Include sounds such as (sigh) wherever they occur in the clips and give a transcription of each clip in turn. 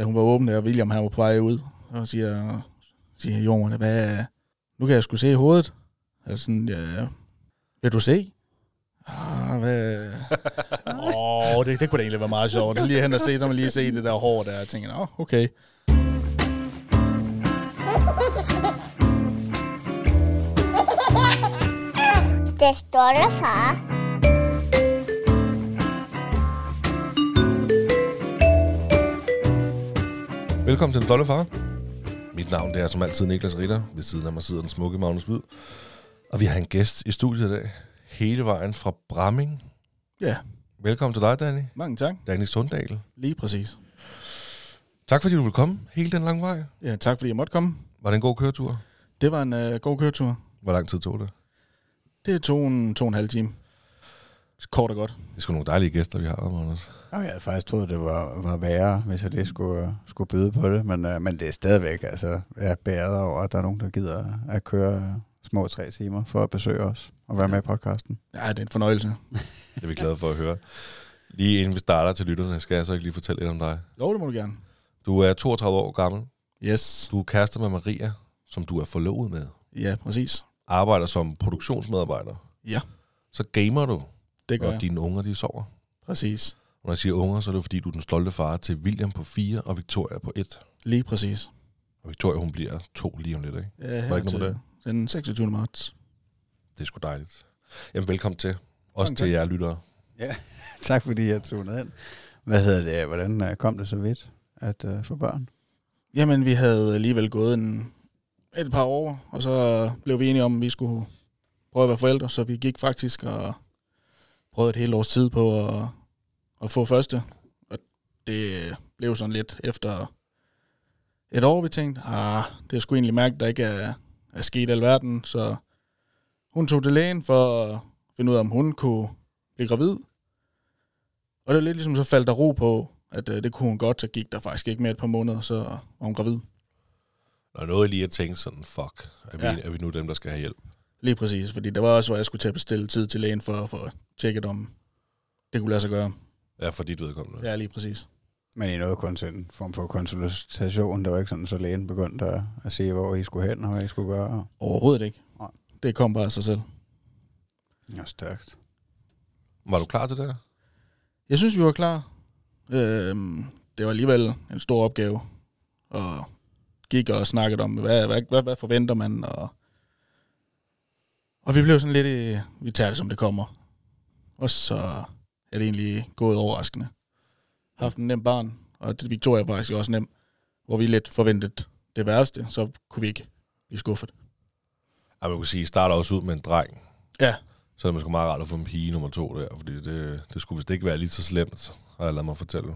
da hun var åben, og William han var på vej ud, og siger, siger jorden, hvad, nu kan jeg sgu se i hovedet. Altså sådan, ja, vil du se? Ah, hvad? (laughs) Åh, oh, det, det kunne da egentlig være meget sjovt. Det er lige hen og se, når man lige se det der hår der, og tænker, åh, oh, okay. Det står der, far. Velkommen til Den Stolte Far. Mit navn det er som altid Niklas Ritter. Ved siden af mig sidder den smukke Magnus Byd. Og vi har en gæst i studiet i dag. Hele vejen fra Bramming. Ja, Velkommen til dig, Danny. mange tak. Danny Sundal. Lige præcis. Tak fordi du vil komme hele den lange vej. Ja, tak fordi jeg måtte komme. Var det en god køretur? Det var en uh, god køretur. Hvor lang tid tog det? Det tog en to og en halv time. Kort og godt. Det er sgu nogle dejlige gæster, vi har, Magnus. Og jeg havde faktisk troet, det var, var værre, hvis jeg lige skulle, skulle byde på det. Men, uh, men det er stadigvæk, altså, jeg er bæret over, at der er nogen, der gider at køre små tre timer for at besøge os og være med i podcasten. Ja, det er en fornøjelse. (laughs) Det er vi glade for at høre. Lige inden vi starter til lytterne, skal jeg så ikke lige fortælle lidt om dig. Jo, det må du gerne. Du er 32 år gammel. Yes. Du er kærester med Maria, som du er forlovet med. Ja, præcis. Arbejder som produktionsmedarbejder. Ja, Så gamer du, det gør og jeg. dine unger, de sover. Præcis. Når jeg siger unger, så er det fordi, du er den stolte far til William på 4 og Victoria på 1. Lige præcis. Og Victoria, hun bliver to lige om lidt, ikke? Ja, Var her ikke noget til den 26. marts. Det er sgu dejligt. Jamen, velkommen til. Også Mange til jer lyttere. Ja, (laughs) tak fordi jeg tog ind. Hvad hedder det? Hvordan uh, kom det så vidt at uh, få børn? Jamen, vi havde alligevel gået en, et par år, og så blev vi enige om, at vi skulle prøve at være forældre, så vi gik faktisk og prøvede et helt års tid på at, at få første. Og det blev sådan lidt efter et år, vi tænkte, ah, det er sgu egentlig mærkeligt, der ikke er, er sket alverden, så hun tog til lægen for at finde ud af, om hun kunne blive gravid. Og det var lidt ligesom, så faldt der ro på, at øh, det kunne hun godt, så gik der faktisk ikke mere et par måneder, så var hun gravid. Når noget lige at tænke sådan, fuck, er vi, Ja. er vi nu dem, der skal have hjælp? Lige præcis, fordi det var også, hvor jeg skulle til at bestille tid til lægen for, for at tjekke, om det kunne lade sig gøre. Ja, for dit vedkommende. Ja, lige præcis. Men I nåede kun til en form for konsultation. Det var ikke sådan, så lægen begyndte at, at se, hvor I skulle hen og hvad I skulle gøre. Overhovedet ikke. Nej. Det kom bare af sig selv. Ja, stærkt. Var du klar til det? Jeg synes, vi var klar. Øhm, det var alligevel en stor opgave. Og gik og snakkede om, hvad, hvad, hvad, hvad forventer man? Og, og vi blev sådan lidt, i, vi tager det som det kommer. Og så er det egentlig gået overraskende. Haft en nem barn, og det- Victoria var faktisk også nem, hvor vi lidt forventede det værste, så kunne vi ikke blive skuffet. Ja, man kunne sige, I starter også ud med en dreng. Ja. Så er det måske meget rart at få en pige nummer to der, fordi det, det skulle vist ikke være lige så slemt, har jeg ladet mig fortælle.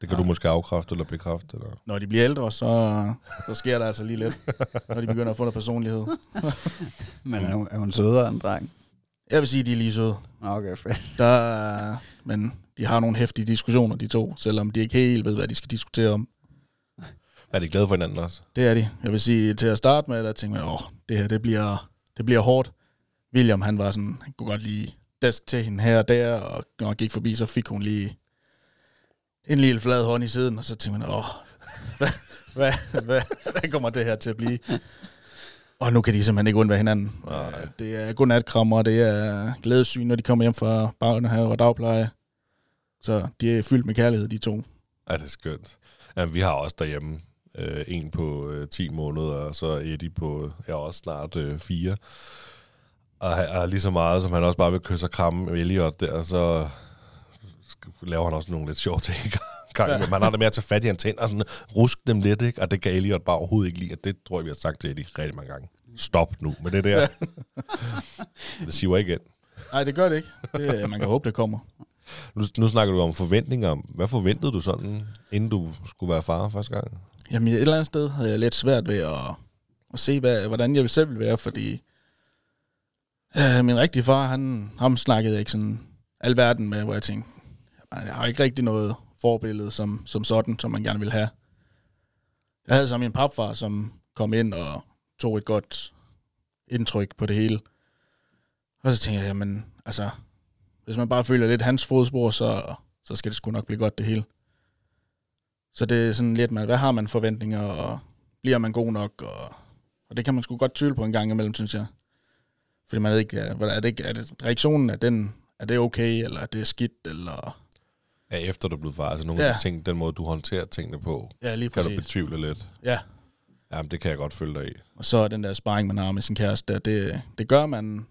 Det kan Nej. du måske afkræfte eller bekræfte. Eller? Når de bliver ældre, så, så sker der altså lige lidt, når de begynder at få noget personlighed. (laughs) Men er hun, er hun sødere end dreng? Jeg vil sige, at de er lige søde. Okay, fedt. Der, er- men de har nogle hæftige diskussioner, de to, selvom de ikke helt ved, hvad de skal diskutere om. Er de glade for hinanden også? Det er de. Jeg vil sige, til at starte med, der tænkte man, åh, det her, det bliver, det bliver hårdt. William, han var sådan, han kunne godt lige dask til hende her og der, og når han gik forbi, så fik hun lige en lille flad hånd i siden, og så tænkte man, åh, hvad, hvad, hvad, hvad kommer det her til at blive? Og nu kan de simpelthen ikke undvære hinanden. Og det er godnatkrammer, det er glædessyn, når de kommer hjem fra børnehave og dagpleje. Så de er fyldt med kærlighed, de to. Ja, det er skønt. Jamen, vi har også derhjemme øh, en på øh, 10 måneder, og så Eddie på, jeg er også snart øh, 4. Og, og lige så meget, som han også bare vil kysse og kramme Elliot der, så laver han også nogle lidt sjove ting. (laughs) Gang, Ja. ja. Man har det med at tage fat i hans og sådan rusk dem lidt, ikke? og det kan Elliot bare overhovedet ikke lide. Og det tror jeg, vi har sagt til Eddie rigtig mange gange. Stop nu med det der. (laughs) det siver ikke ind. Nej, det gør det ikke. Det, man kan håbe, det kommer. Nu, nu snakker du om forventninger. Hvad forventede du sådan, inden du skulle være far første gang? Jamen, et eller andet sted havde jeg lidt svært ved at, at se, hvad, hvordan jeg selv ville være, fordi øh, min rigtige far, han, ham snakkede jeg ikke sådan alverden med, hvor jeg tænkte, jeg har ikke rigtig noget forbillede som, som sådan, som man gerne vil have. Jeg havde så min papfar, som kom ind og tog et godt indtryk på det hele. Og så tænkte jeg, jamen, altså, hvis man bare følger lidt hans fodspor, så, så skal det sgu nok blive godt det hele. Så det er sådan lidt, man, hvad har man forventninger, og bliver man god nok, og, og det kan man sgu godt tvivle på en gang imellem, synes jeg. Fordi man ved ikke, er, er, det, ikke, er det reaktionen, er, den, er det okay, eller er det skidt, eller... Ja, efter du er blevet far. Altså nogle ja. Af de ting, den måde, du håndterer tingene på, Ja, lige kan du betvivle lidt. Ja, Jamen, det kan jeg godt følge dig i. og så er den der sparring, man har med sin kæreste, der, det, det gør, at man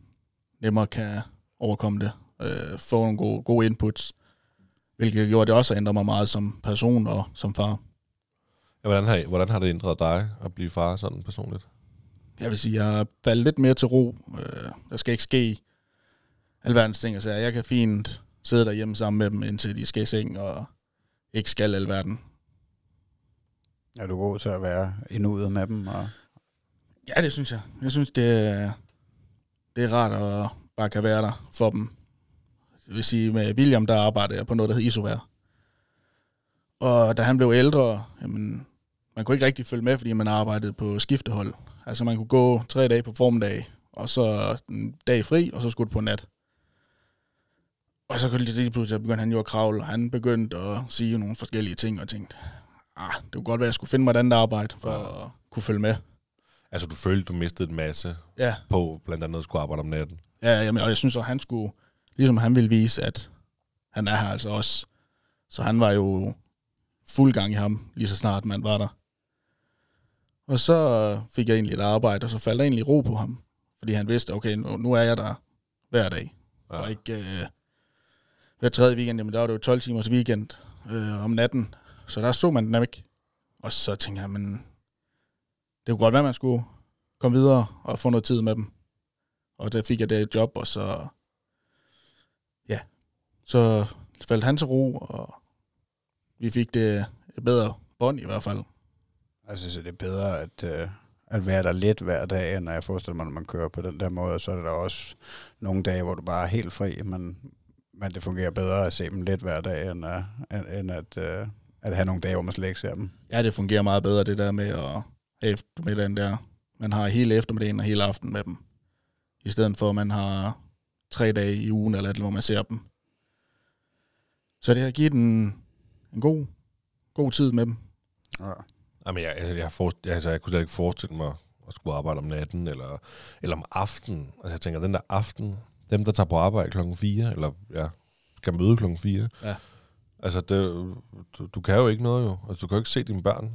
nemmere kan overkomme det. Øh, få nogle gode, gode inputs. Hvilket gjorde det også at ændre mig meget som person og som far. Ja, hvordan, har, hvordan har det ændret dig at blive far sådan personligt? Jeg vil sige, jeg er faldet lidt mere til ro. Øh, der skal ikke ske alverdens ting. Altså, jeg kan fint sidde derhjemme sammen med dem, indtil de skal i seng, og ikke skal alverden. Er du god til at være nuet med dem? Og, Ja, det synes jeg. Jeg synes, det er, det er rart at bare kan være der for dem. Det vil sige, med William, der arbejder jeg på noget, der hedder Isovær. Og da han blev ældre, jamen, man kunne ikke rigtig følge med, fordi man arbejdede på skiftehold. Altså man kunne gå tre dage på formiddag, og så en dag fri, og så skulle det på nat. Og så lige pludselig begyndte han jo at kravle, og han begyndte at sige nogle forskellige ting, og tænkte, ah, det kunne godt være, at jeg skulle finde mig et andet arbejde, for Ja. at kunne følge med. Altså, du følte, du mistede en masse Ja, på, blandt andet at skulle arbejde om natten. Ja, jamen, og jeg synes, at han skulle, ligesom han ville vise, at han er her altså også. Så han var jo fuld gang i ham, lige så snart man var der. Og så fik jeg egentlig et arbejde, og så faldt der egentlig ro på ham. Fordi han vidste, okay, nu, nu er jeg der hver dag. Ja. Og ikke øh, hver tredje weekend, jamen der var det jo 12 timers weekend øh, om natten. Så der så man den ikke. Og så tænkte jeg, men det kunne godt være, man skulle komme videre og få noget tid med dem. Og der fik jeg det job, og så... Ja. Så faldt han til ro, og vi fik det et bedre bånd i hvert fald. jeg synes, det er bedre at, øh, at være der lidt hver dag, end jeg forestiller mig, når man kører på den der måde. Så er der også nogle dage, hvor du bare er helt fri, men, men det fungerer bedre at se dem lidt hver dag, end, at, end, end at, øh, at have nogle dage, hvor man slet ikke ser dem. Ja, det fungerer meget bedre, det der med at have eftermiddagen der. Man har hele eftermiddagen og hele aften med dem. I stedet for, at man har tre dage i ugen, eller et, hvor man ser dem. Så det har givet en, en god, god tid med dem. Ja. Jamen, jeg, jeg, jeg, for, altså, jeg kunne slet ikke forestille mig at skulle arbejde om natten, eller, eller om aftenen. Altså, jeg tænker, den der aften, dem, der tager på arbejde klokken 4, eller ja, skal møde klokken 4. Ja. Altså, det, du, du kan jo ikke noget jo. Altså, du kan jo ikke se dine børn.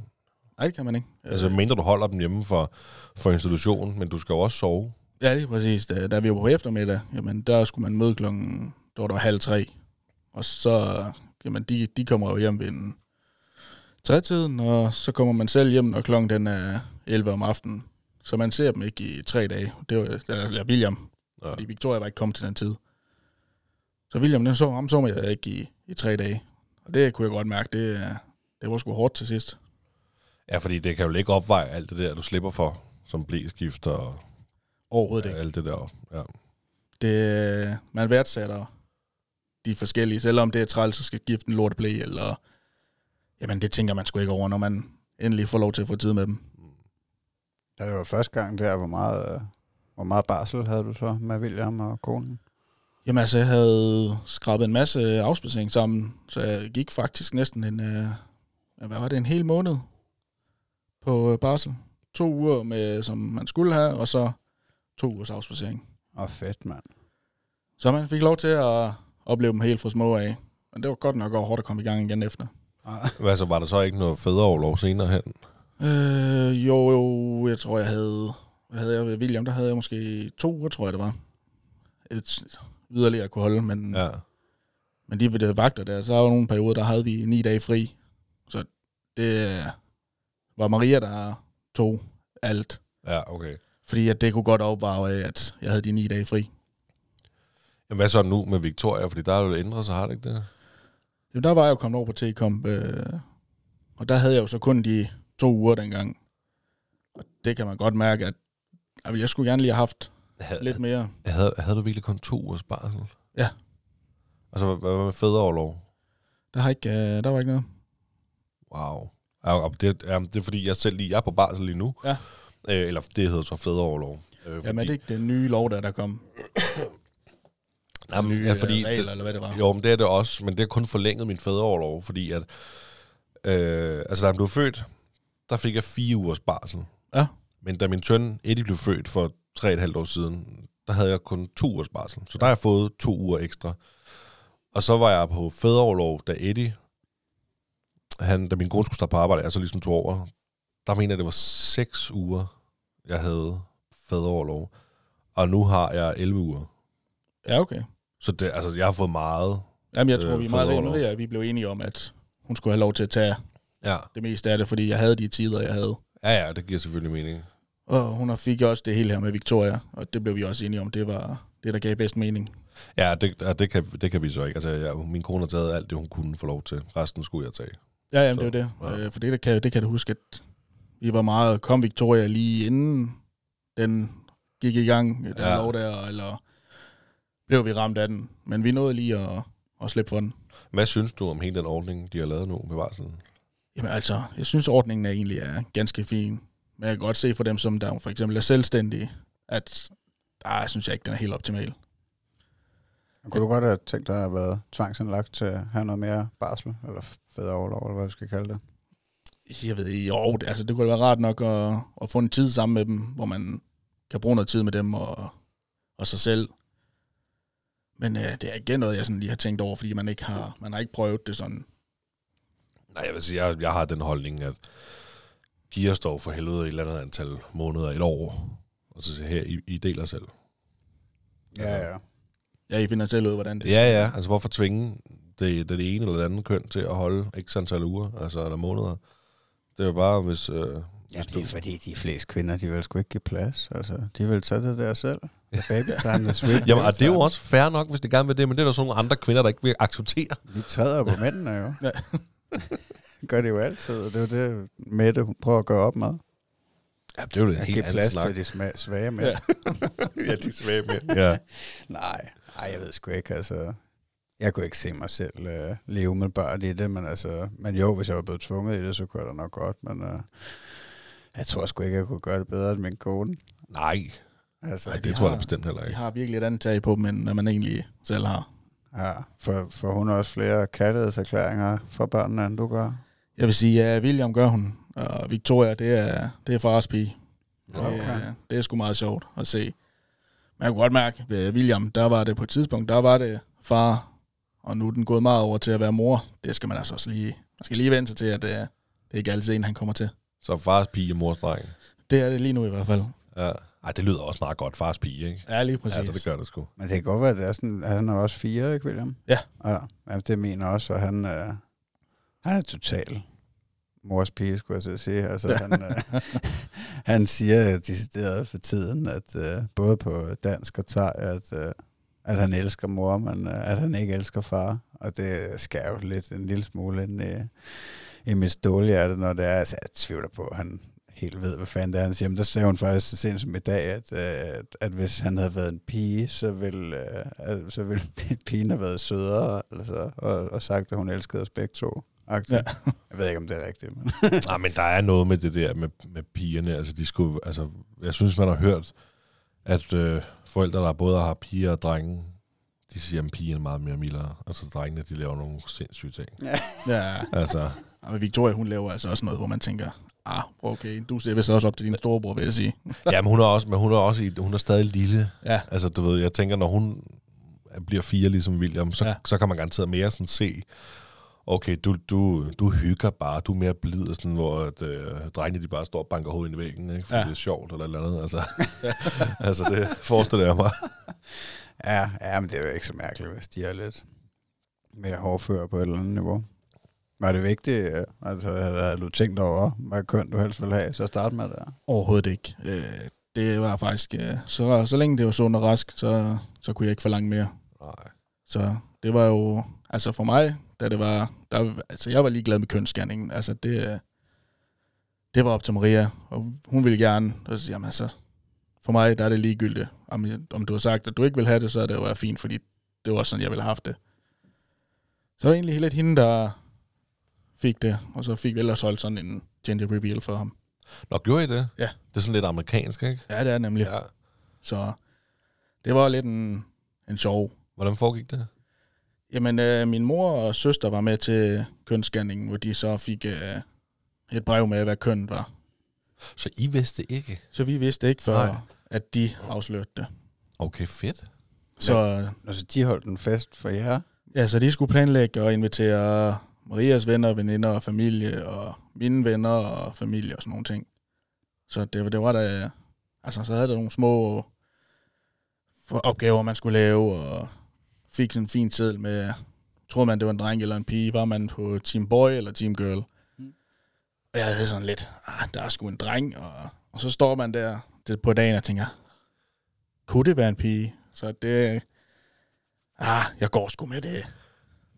Nej, det kan man ikke. Altså, mindre du holder dem hjemme for, for institutionen, men du skal jo også sove. Ja, lige præcis. Da, da vi var på eftermiddag, jamen, der skulle man møde klokken, der var der halv tre. Og så, jamen, de, de kommer jo hjem ved en trætiden, og så kommer man selv hjem, når klokken den er 11 om aftenen. Så man ser dem ikke i tre dage. Det var eller William, Ja. fordi Victoria var ikke kommet til den tid. Så William, den så, ham så jeg ikke i, i tre dage. Og det kunne jeg godt mærke, det, det var sgu hårdt til sidst. Ja, fordi det kan jo ikke opveje alt det der, du slipper for, som blæskifter og Overhovedet ja, ikke. alt det der. Ja. det, man værdsætter de forskellige, selvom det er træls, så skal skifte en lorteblæ, eller jamen det tænker man sgu ikke over, når man endelig får lov til at få tid med dem. Da det var første gang der, hvor meget, øh, hvor meget barsel havde du så med William og konen? Jamen altså, jeg havde skrabet en masse afspacering sammen, så jeg gik faktisk næsten en, øh, hvad var det, en hel måned på øh, barsel. To uger, med, som man skulle have, og så to ugers afspacering. Åh, fedt, mand. Så man fik lov til at opleve dem helt fra små af. Men det var godt nok hårdt at komme i gang igen efter. Ah, Men Altså, var der så ikke noget fædreoverlov senere hen? Øh, jo, jo, jeg tror, jeg havde... Hvad havde jeg ved William? Der havde jeg måske to uger, tror jeg, det var. Et yderligere kunne holde, men, ja. Men de ved det vagter der, så var nogle perioder, der havde vi ni dage fri. Så det var Maria, der tog alt. Ja, okay. Fordi at det kunne godt opveje af, at jeg havde de ni dage fri. Jamen, hvad så nu med Victoria? Fordi der er jo ændret sig, har det ikke det? Jamen, der var jeg jo kommet over på T-Comp, øh, og der havde jeg jo så kun de to uger dengang. Og det kan man godt mærke, at at jeg skulle gerne lige have haft Havde, lidt mere. havde, havde du virkelig kun to ugers barsel? Ja. Altså, hvad, hvad med fædreoverlov? Der, har ikke, øh, der var ikke noget. Wow. Ja, det, ja, det er fordi, jeg selv lige, jeg er på barsel lige nu. Ja. Øh, eller det hedder så fædreoverlov. Øh, Jamen er det ikke den nye lov, der, der kom? Jamen, nye ja, fordi regler, det, eller hvad det var? Jo, men det er det også, men det er kun forlænget min fædreoverlov, fordi at Øh, altså, da han blev født, der fik jeg fire ugers barsel. Ja. Men da min søn Eddie blev født for tre og et halvt år siden, der havde jeg kun to ugers barsel. Så der har jeg fået to uger ekstra. Og så var jeg på fædreoverlov, da Eddie, han, da min kone skulle starte på arbejde, altså ligesom to år, der mener jeg, det var seks uger, jeg havde fædreoverlov. Og nu har jeg 11 uger. Ja, okay. Så det, altså, jeg har fået meget. Jamen, jeg tror, Øh, vi er meget rimelige, at vi blev enige om, at hun skulle have lov til at tage Ja, det meste af det, fordi jeg havde de tider, jeg havde. ja, ja det giver selvfølgelig mening. Og hun fik også det hele her med Victoria, og det blev vi også enige om. Det var det, der gav bedst mening. Ja, det, ja, det, kan, det kan vi så ikke. Altså, jeg, min kone har taget alt det, hun kunne få lov til. Resten skulle jeg tage. Ja, jamen, det er Så, jo det. ja. Øh, for det, der kan, det kan du huske, at vi var meget... Kom Victoria lige inden den gik i gang, den Ja. lov der, eller blev vi ramt af den. Men vi nåede lige at, at slippe for den. Hvad synes du om hele den ordning, de har lavet nu med varselen? Jamen altså, jeg synes, ordningen er egentlig er ganske fin. Men jeg kan godt se for dem, som der for eksempel er selvstændige, at der synes jeg ikke, den er helt optimal. Kunne du godt have tænkt dig at have været tvangsindlagt til at have noget mere barsel, eller fædreoverlov, eller hvad vi skal kalde det? Jeg ved ikke, jo, det, altså, det kunne være rart nok at, at få en tid sammen med dem, hvor man kan bruge noget tid med dem og, og sig selv. Men øh, det er igen noget, jeg sådan lige har tænkt over, fordi man ikke har, man har ikke prøvet det sådan. Nej, jeg vil sige, jeg, jeg har den holdning, at giver dog for helvede et eller andet antal måneder, et år. Og så siger her, I, I deler selv. Ja, ja. Ja, I finder selv ud, hvordan det Ja, ja. Altså, hvorfor tvinge det, det, det ene eller det andet køn til at holde x antal uger, altså eller måneder? Det er jo bare, hvis... Øh, Ja, hvis det er fordi, de fleste kvinder, de vil sgu ikke give plads. Altså, de vil tage det der selv. Sweet (laughs) Jamen, og det er jo også fair nok, hvis de gerne vil det, men det er der sådan nogle andre kvinder, der ikke vil acceptere. De træder på mændene jo. (laughs) Gør det jo altid, og det er jo det, Mette hun prøver at gøre op med. Ja, det er jo det helt plads snak. til de sma- svage mænd. Ja. (laughs) ja, de svage med. Ja. Nej, ej, jeg ved sgu ikke, altså... Jeg kunne ikke se mig selv øh, leve umiddelbart i det, men altså... Men jo, hvis jeg var blevet tvunget i det, så kunne jeg da nok godt, men... Øh, jeg tror sgu ikke, jeg kunne gøre det bedre end min kone. Nej, Altså, Nej, de det tror jeg har- da bestemt heller De ikke. har virkelig et andet tag på dem, end man egentlig selv har. ja, for, for hun har også flere kærlighedserklæringer for børnene, end du gør. Jeg vil sige, at William gør hun, og Victoria, det er, det er fars pige. Okay. Det, er, det er sgu meget sjovt at se. Men jeg kunne godt mærke, ved William, der var det på et tidspunkt, der var det far, og nu er den gået meget over til at være mor. Det skal man altså også lige, man skal lige vente sig til, at det, er, det er ikke altid en, han kommer til. Så fars pige og mors dreng. Det er det lige nu i hvert fald. Ja. Ej, det lyder også meget godt, fars pige, ikke? Ja, lige præcis. Altså, det gør det sgu. Men det kan godt være, at det er sådan, han er også fire, ikke William? Ja. Ja, ja det mener også, og han, øh, han er total mors pige, skulle jeg at sige. Altså, Ja. (laughs) han, øh, han siger decideret for tiden, at øh, både på dansk og thai, at, øh, at han elsker mor, men øh, at han ikke elsker far. Og det skal jo lidt en lille smule ind i, i mit stålhjerte, når det er, altså jeg tvivler på, at han helt ved, hvad fanden det er, han siger. Men der sagde hun faktisk så sent som i dag, at, øh, at, at hvis han havde været en pige, så ville, øh, at- så ville (laughs) pigen have været sødere, altså, og, og sagt, at hun elskede os begge to. Ja. (laughs) Jeg ved ikke, om det er rigtigt, men Nej, (laughs) men der er noget med det der med, med pigerne. Altså, de skulle, altså, jeg synes, man har hørt, at øh, forældre, der både har piger og drenge, de siger, at pigerne er meget mere mildere. Altså, drengene, de laver nogle sindssyge ting. Ja, Altså, (laughs) og Victoria, hun laver altså også noget, hvor man tænker, ah, okay, du ser vist også op til din storebror, vil jeg sige. ja, men hun er også, men hun er også i, hun er stadig lille. Ja, Altså, du ved, jeg tænker, når hun bliver fire ligesom William, så. Ja. så kan man garanteret mere sådan se, okay, du, du, du hygger bare, du er mere blid, og sådan, hvor at, øh, drengene de bare står og banker hovedet ind i væggen, ikke? fordi ja. Det er sjovt eller eller andet. Altså, (laughs) altså det forestiller jeg mig. (laughs) ja, ja, men det er jo ikke så mærkeligt, hvis de er lidt mere hårdføre på et eller andet niveau. Var det vigtigt, øh, altså havde du tænkt over, hvad køn du helst ville have, så start med det? overhovedet ikke. Øh, det var faktisk, øh, så, så længe det var sund og rask, så, så kunne jeg ikke forlange mere. Nej. Så det var jo, altså for mig, da det var, der, altså jeg var ligeglad med kønsskærningen. Altså det, det var op til Maria, og hun ville gerne, og så siger jeg, altså, for mig der er det ligegyldigt. Om, om du har sagt, at du ikke vil have det, så er det jo fint, fordi det var sådan, jeg ville have haft det. Så var det egentlig lidt hende, der fik det, og så fik vi ellers holdt sådan en gender reveal for ham. Nå, gjorde I det? Ja. Det er sådan lidt amerikansk, ikke? Ja, det er nemlig. Ja. Så det var lidt en, en sjov. Hvordan foregik det? Jamen, øh, min mor og søster var med til kønsscanningen, hvor de så fik øh, et brev med, hvad kønnet var. Så I vidste ikke? Så vi vidste ikke før, Nej. at de afslørte det. Okay, fedt. Så, Altså, de holdt en fest for jer. ja, så de skulle planlægge og invitere Marias venner, veninder og familie, og mine venner og familie og sådan nogle ting. Så det, det var da... Altså, så havde der nogle små opgaver, man skulle lave, og fik sådan en fin seddel med... Troede man, det var en dreng eller en pige? Var man på Team Boy eller Team Girl? Mm. Og jeg havde sådan lidt, ah, der er sgu en dreng, og, og så står man der det, på dagen og tænker, kunne det være en pige? Så det, ah, jeg går sgu med det.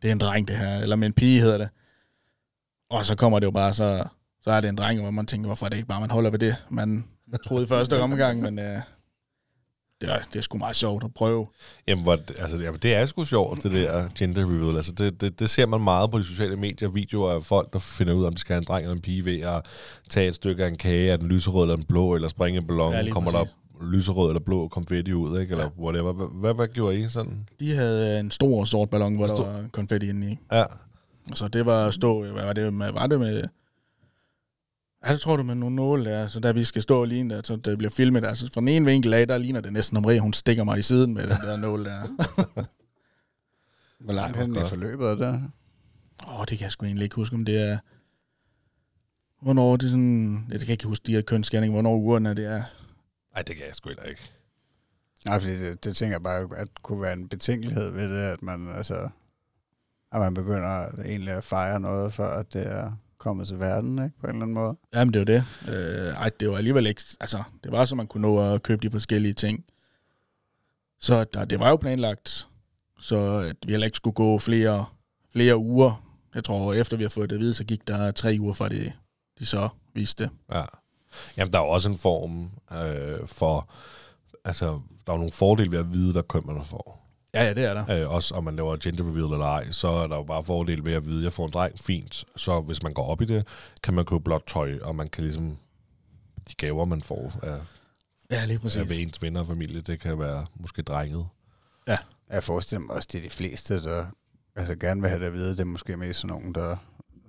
Det er en dreng, det her. Eller med en pige hedder det. Og så kommer det jo bare, så, så er det en dreng, hvor man tænker, hvorfor er det ikke bare, man holder ved det, man troede i første omgang, men øh, det, er, det er sgu meget sjovt at prøve. Jamen, hvor, altså, jamen, det er sgu sjovt, det der gender reveal. Altså, det, det, det ser man meget på de sociale medier, videoer af folk, der finder ud af, om de skal have en dreng eller en pige ved at tage et stykke af en kage, er den lyserød eller den blå, eller springe en ballon, Ja, kommer præcis. der lyserød eller blå konfetti ud, ikke? eller Ja. whatever. Hvad, hvad, hvad gjorde I sådan? De havde en stor sort ballon, hvor der Stor- var konfetti inde i. Ja, Så det var stå, hvad var det med, var det med, ja, det tror du med nogle nåle der, så da vi skal stå lige der, så det bliver filmet, altså fra den ene vinkel af, der ligner det næsten, om Maria, hun stikker mig i siden med den der nål der. (laughs) Hvor langt hen i forløbet er det? Åh, oh, det kan jeg sgu egentlig ikke huske, om det er, hvornår det er sådan, jeg kan ikke huske de her kønsscanning, hvornår ugerne det er. Ej, det kan jeg sgu heller ikke. Nej, fordi det, det tænker jeg bare, at kunne være en betænkelighed ved det, at man, altså, at man begynder egentlig at fejre noget, før at det er kommet til verden, ikke? På en eller anden måde. Jamen, det er jo det. Øh, ej, det var alligevel ikke... Altså, det var så, man kunne nå at købe de forskellige ting. Så der, det var jo planlagt, så at vi heller ikke skulle gå flere, flere uger. Jeg tror, efter vi har fået det at vide, så gik der tre uger, fra det, de så viste det. Ja. Jamen, der er jo også en form øh, for... Altså, der er jo nogle fordele ved at vide, hvad køn man får. Ja, ja, det er der. Øh, også om man laver gender reveal eller ej, så er der jo bare fordele ved at vide, at jeg får en dreng, fint. Så hvis man går op i det, kan man købe blåt tøj, og man kan ligesom... De gaver, man får af, Ja, lige af præcis. ved ens venner og familie, det kan være måske drenget. Jeg forestiller mig også, det er de fleste, der altså, gerne vil have det at vide. Det er måske mest sådan nogen, der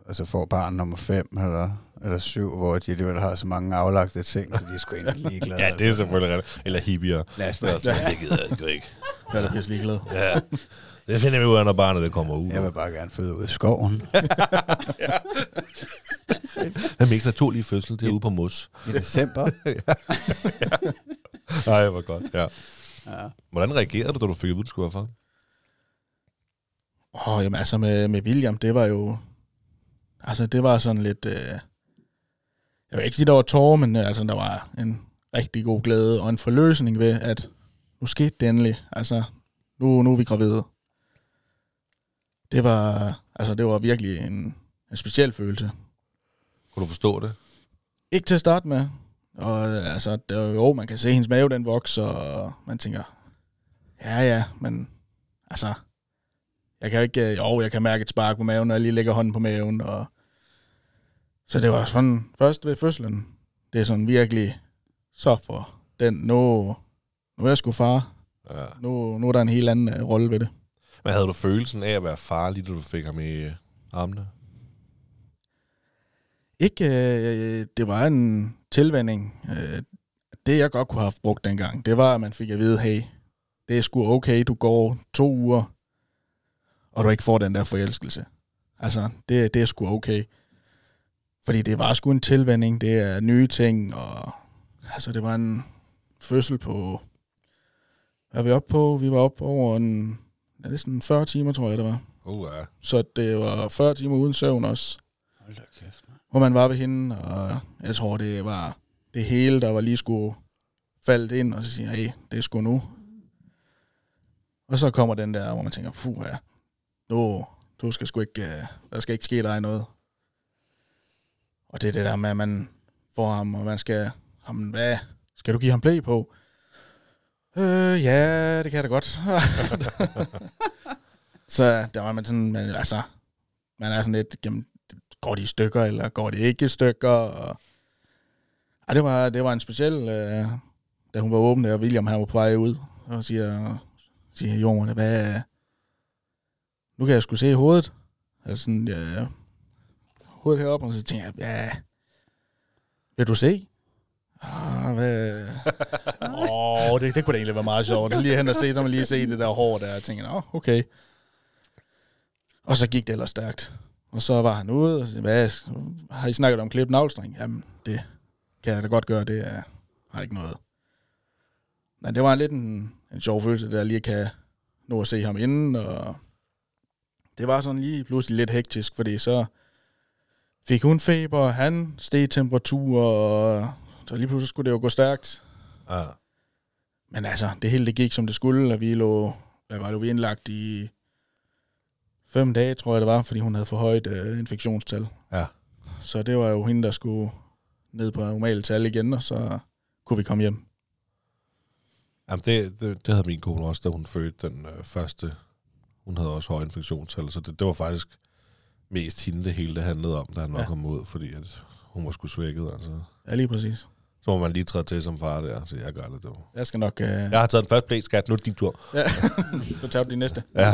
altså, får barn nummer 5 eller, eller 7, hvor de alligevel har så mange aflagte ting, så de er sgu egentlig (laughs) ligeglade. Ja, det er altså. selvfølgelig rigtigt. Eller hippier. Lad os Det er være det gider jeg sgu ikke. Jeg er da pisse ligeglad. Ja. Det finder vi ud af, når barnet det kommer ud. Jeg vil bare gerne føde ud i skoven (laughs) Den mest naturlige fødsel, det er ude på mos. i december. (laughs) Nej, hvor godt. Ja. Ja. Hvordan reagerede du, da du fik at vide, du skulle være far? Åh, jamen altså med, med William, det var jo... Altså, det var sådan lidt... Øh, jeg vil ikke sige, der var tårer, men øh, altså, der var en rigtig god glæde og en forløsning ved, at nu skete det endelig. Altså, nu, nu er vi gravide. Det var, altså, det var virkelig en, en speciel følelse. Kunne du forstå det? Ikke til at starte med. Og altså, det er jo, man kan se hendes mave, den vokser, og man tænker, ja, ja, men altså, jeg kan ikke, jo, jeg kan mærke et spark på maven, når jeg lige lægger hånden på maven, og så det var sådan, først ved fødslen, det er sådan virkelig, så for den, nu, nu er jeg sgu far, Ja. nu, nu er der en helt anden øh, rolle ved det. Men havde du følelsen af at være far, lige da du fik ham i øh, armene? Ikke, øh, det var en tilvænding. Øh, det jeg godt kunne have brugt dengang, det var, at man fik at vide, hey, det er sgu okay, du går to uger, og du ikke får den der forelskelse. Altså, det, det er sgu okay. Fordi det var sgu en tilvænding, det er nye ting, og altså, det var en fødsel på, er vi oppe på? Vi var oppe over en, ja, det er sådan 40 timer, tror jeg, det var. Uh, ja. Så det var 40 timer uden søvn også Hold da kæft, man. hvor man var ved hende, og jeg tror, det var det hele, der var lige skulle faldet ind, og så siger hey, det er sgu nu. Og så kommer den der, hvor man tænker, puh ja, nu, du skal sgu ikke, øh, der skal ikke ske dig noget. Og det er det der med, at man får ham, og man skal, ham, hvad, skal du give ham play på? Øh, ja, det kan jeg da godt. (laughs) så der var man sådan, men, altså, man er sådan lidt, jamen, går de i stykker, eller går de ikke i stykker? Og... ja, det var, det var en speciel, øh, da hun var åben der, og William han var på vej ud, og siger, siger jorden, hvad, nu kan jeg sgu se hovedet. Altså sådan, ja, hovedet heroppe, og så tænker jeg, ja, vil du se? Ah, hvad? (laughs) Åh, oh, det, det kunne da egentlig være meget sjovt. Lige hen og se, når man lige se det der hår der, og tænker, oh, okay. Og så gik det ellers stærkt. Og så var han ude, og så, hvad, har I snakket om klippet navlstring? Jamen, det kan jeg da godt gøre, det er, har ikke noget. Men det var lidt en, en sjov følelse, der lige kan nå at se ham inden, og det var sådan lige pludselig lidt hektisk, fordi så fik hun feber, han steg temperatur, og så lige pludselig skulle det jo gå stærkt. Ja. Men altså, det hele det gik, som det skulle, og vi lå, hvad var det, vi indlagt i fem dage, tror jeg det var, fordi hun havde for højt øh, infektionstal. Ja. Så det var jo hende, der skulle ned på normale tal igen, og så kunne vi komme hjem. Jamen, det, det, det havde min kone også, da hun fødte den øh, første. Hun havde også høj infektionstal, så det, det var faktisk mest hende, det hele det handlede om, da han var Ja. kommet ud, fordi at hun var sgu svækket. Altså. Ja, lige præcis. Så må man lige træde til som far der, så jeg gør det. Du. Jeg skal nok... Øh. Jeg har taget den første blæs, skat. Nu er det din tur. ja. (laughs) så tager du de næste. Ja.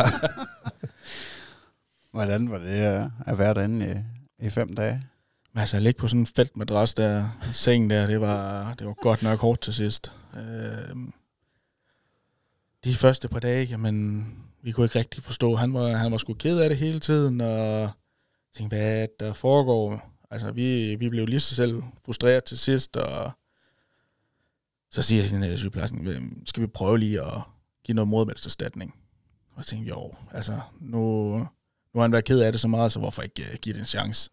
(laughs) Hvordan var det at være derinde i, i fem dage? Men altså, at ligge på sådan en feltmadras der, sengen der, det var, det var godt nok hårdt til sidst. Øh, de første par dage, jamen, vi kunne ikke rigtig forstå. Han var, han var sgu ked af det hele tiden, og tænkte, hvad er der foregår? Altså, vi, vi blev lige så selv frustreret til sidst, og så siger sin uh, sygeplejersken, "Hvem- skal vi prøve lige at give noget modmælserstatning? Og så tænkte jeg, jo, altså, nu, nu har han været ked af det så meget, så hvorfor ikke uh, give det en chance?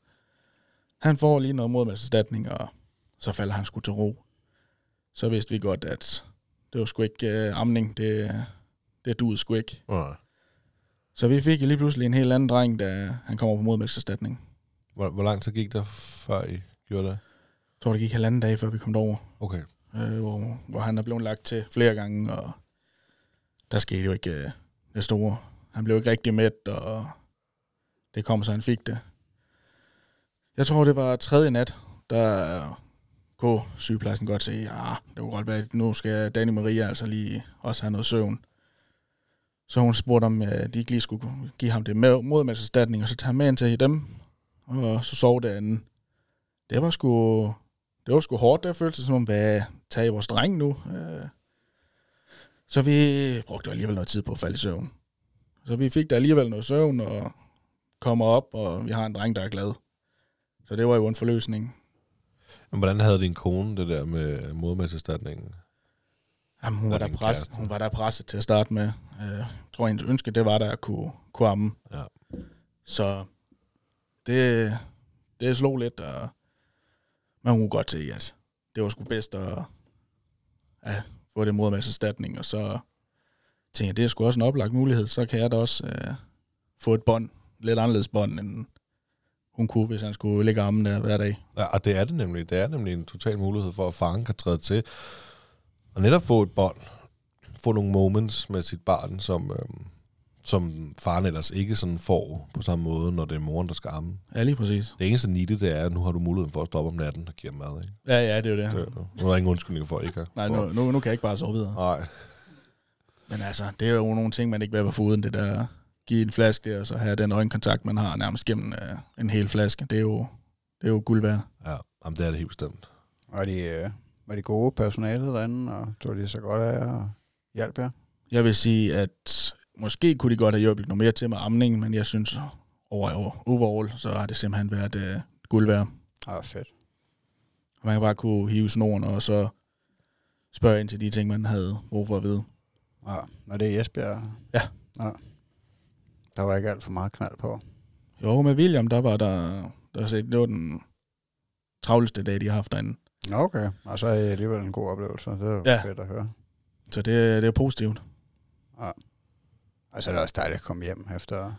Han får lige noget modmælserstatning, og så falder han sgu til ro. Så vidste vi godt, at det var sgu ikke uh, amning, det, det duede sgu ikke. Nej. Så vi fik lige pludselig en helt anden dreng, da han kommer på modmælserstatning. Hvor, hvor lang tid gik der, før I gjorde det? Jeg tror, det gik halvanden dag, før vi kom derover. Okay øh, hvor, hvor han er blevet lagt til flere gange, og der skete jo ikke øh, det store. Han blev ikke rigtig mæt, og det kom, så han fik det. Jeg tror, det var tredje nat, der kunne sygeplejersken godt se, ja, det kunne godt være, at nu skal Danny Maria altså lige også have noget søvn. Så hun spurgte, om øh, de ikke lige skulle give ham det med, modmælserstatning, og så tage med ind til dem, og så sov det anden. Det var sgu, det var sgu hårdt, der føltes som om, hvad tage vores dreng nu. Øh, Så vi brugte alligevel noget tid på at falde i søvn. Så vi fik da alligevel noget søvn, og kommer op, og vi har en dreng, der er glad. Så det var jo en forløsning. Men hvordan havde din kone det der med modmæsserstatningen? Jamen, hun, var der presset, hun var der presset til at starte med. Øh, Jeg tror, hendes ønske, det var der at kunne, kunne amme. Ja. Så det, det slog lidt, og man kunne godt se, at det var sgu bedst at ja, få det erstatning og så tænkte jeg, det er sgu også en oplagt mulighed, så kan jeg da også øh, få et bånd, lidt anderledes bånd, end hun kunne, hvis han skulle ligge armen der hver dag. Ja, og det er det nemlig. Det er nemlig en total mulighed for, at faren kan træde til. Og netop få et bånd. Få nogle moments med sit barn, som, øh, som faren ellers ikke sådan får på samme måde, når det er moren, der skal amme. Ja, lige præcis. Det eneste nitte, det er, at nu har du muligheden for at stoppe om natten og give mad. Ikke? Ja, ja, det er jo det. Det, nu er der ingen undskyldning for, ikke Nej, nu, nu, nu kan jeg ikke bare sove videre. Nej. Men altså, det er jo nogle ting, man ikke vil være foruden. Det der give en flaske der, og så have den øjenkontakt, man har nærmest gennem øh, en hel flaske. Det er jo, det er jo guld værd. Ja, jamen, det er det helt bestemt. Var de, øh, var de gode personalet derinde, og tog de så godt af og hjalp jer? Jeg vil sige, at måske kunne de godt have hjulpet noget mere til med amningen, men jeg synes over overall, så har det simpelthen været øh, guld værd. Ah, fedt. Man kan bare kunne hive snoren og så spørge ind til de ting, man havde brug for at vide. Ja, og det er Esbjerg? Ja. ja. Der var ikke alt for meget knald på. Jo, med William, der var der, der set, det var den travleste dag, de har haft derinde. Okay, og så er det alligevel en god oplevelse. Det er jo Ja. ja. fedt at høre. Så det, det er positivt. Og så er det også dejligt at komme hjem efter en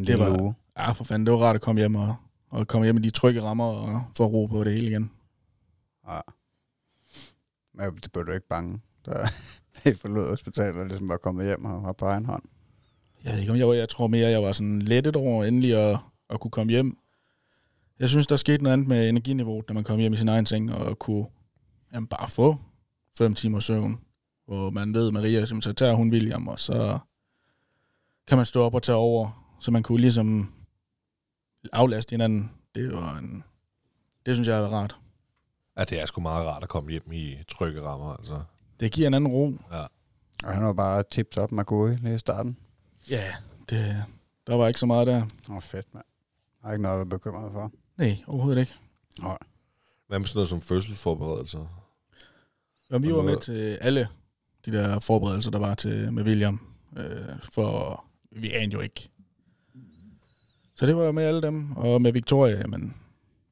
Det lille var- uge. Ja, for fanden, det var rart at komme hjem og, og komme hjem i de trygge rammer og få ro på det hele igen. Ja. Men det blev du ikke bange, da (laughs) det forlod hospitalet, og ligesom var kommet hjem og var på egen hånd. Jeg ved ikke, om jeg, var, jeg tror mere, jeg var sådan lettet over endelig at, at kunne komme hjem. Jeg synes, der skete noget andet med energiniveauet, da man kom hjem i sin egen seng og kunne jamen, bare få fem timer søvn. Hvor man ved, Maria, simpelthen, så tager hun William, og så kan man stå op og tage over. så man kunne ligesom aflaste hinanden. Det var en, det synes jeg er rart. Ja, det er sgu meget rart at komme hjem i trygge rammer, altså. Det giver en anden ro. Ja. Og han var bare tips op med gode lige i starten. Ja, det, der var ikke så meget der. Åh, oh, fedt, mand. Jeg har ikke noget at være bekymret for. Nej, overhovedet ikke. Hvad med sådan noget som fødselsforberedelser? Ja, vi var med til alle de der forberedelser, der var til med William. Øh, for vi anede jo ikke. Så det var jo med alle dem. Og med Victoria, men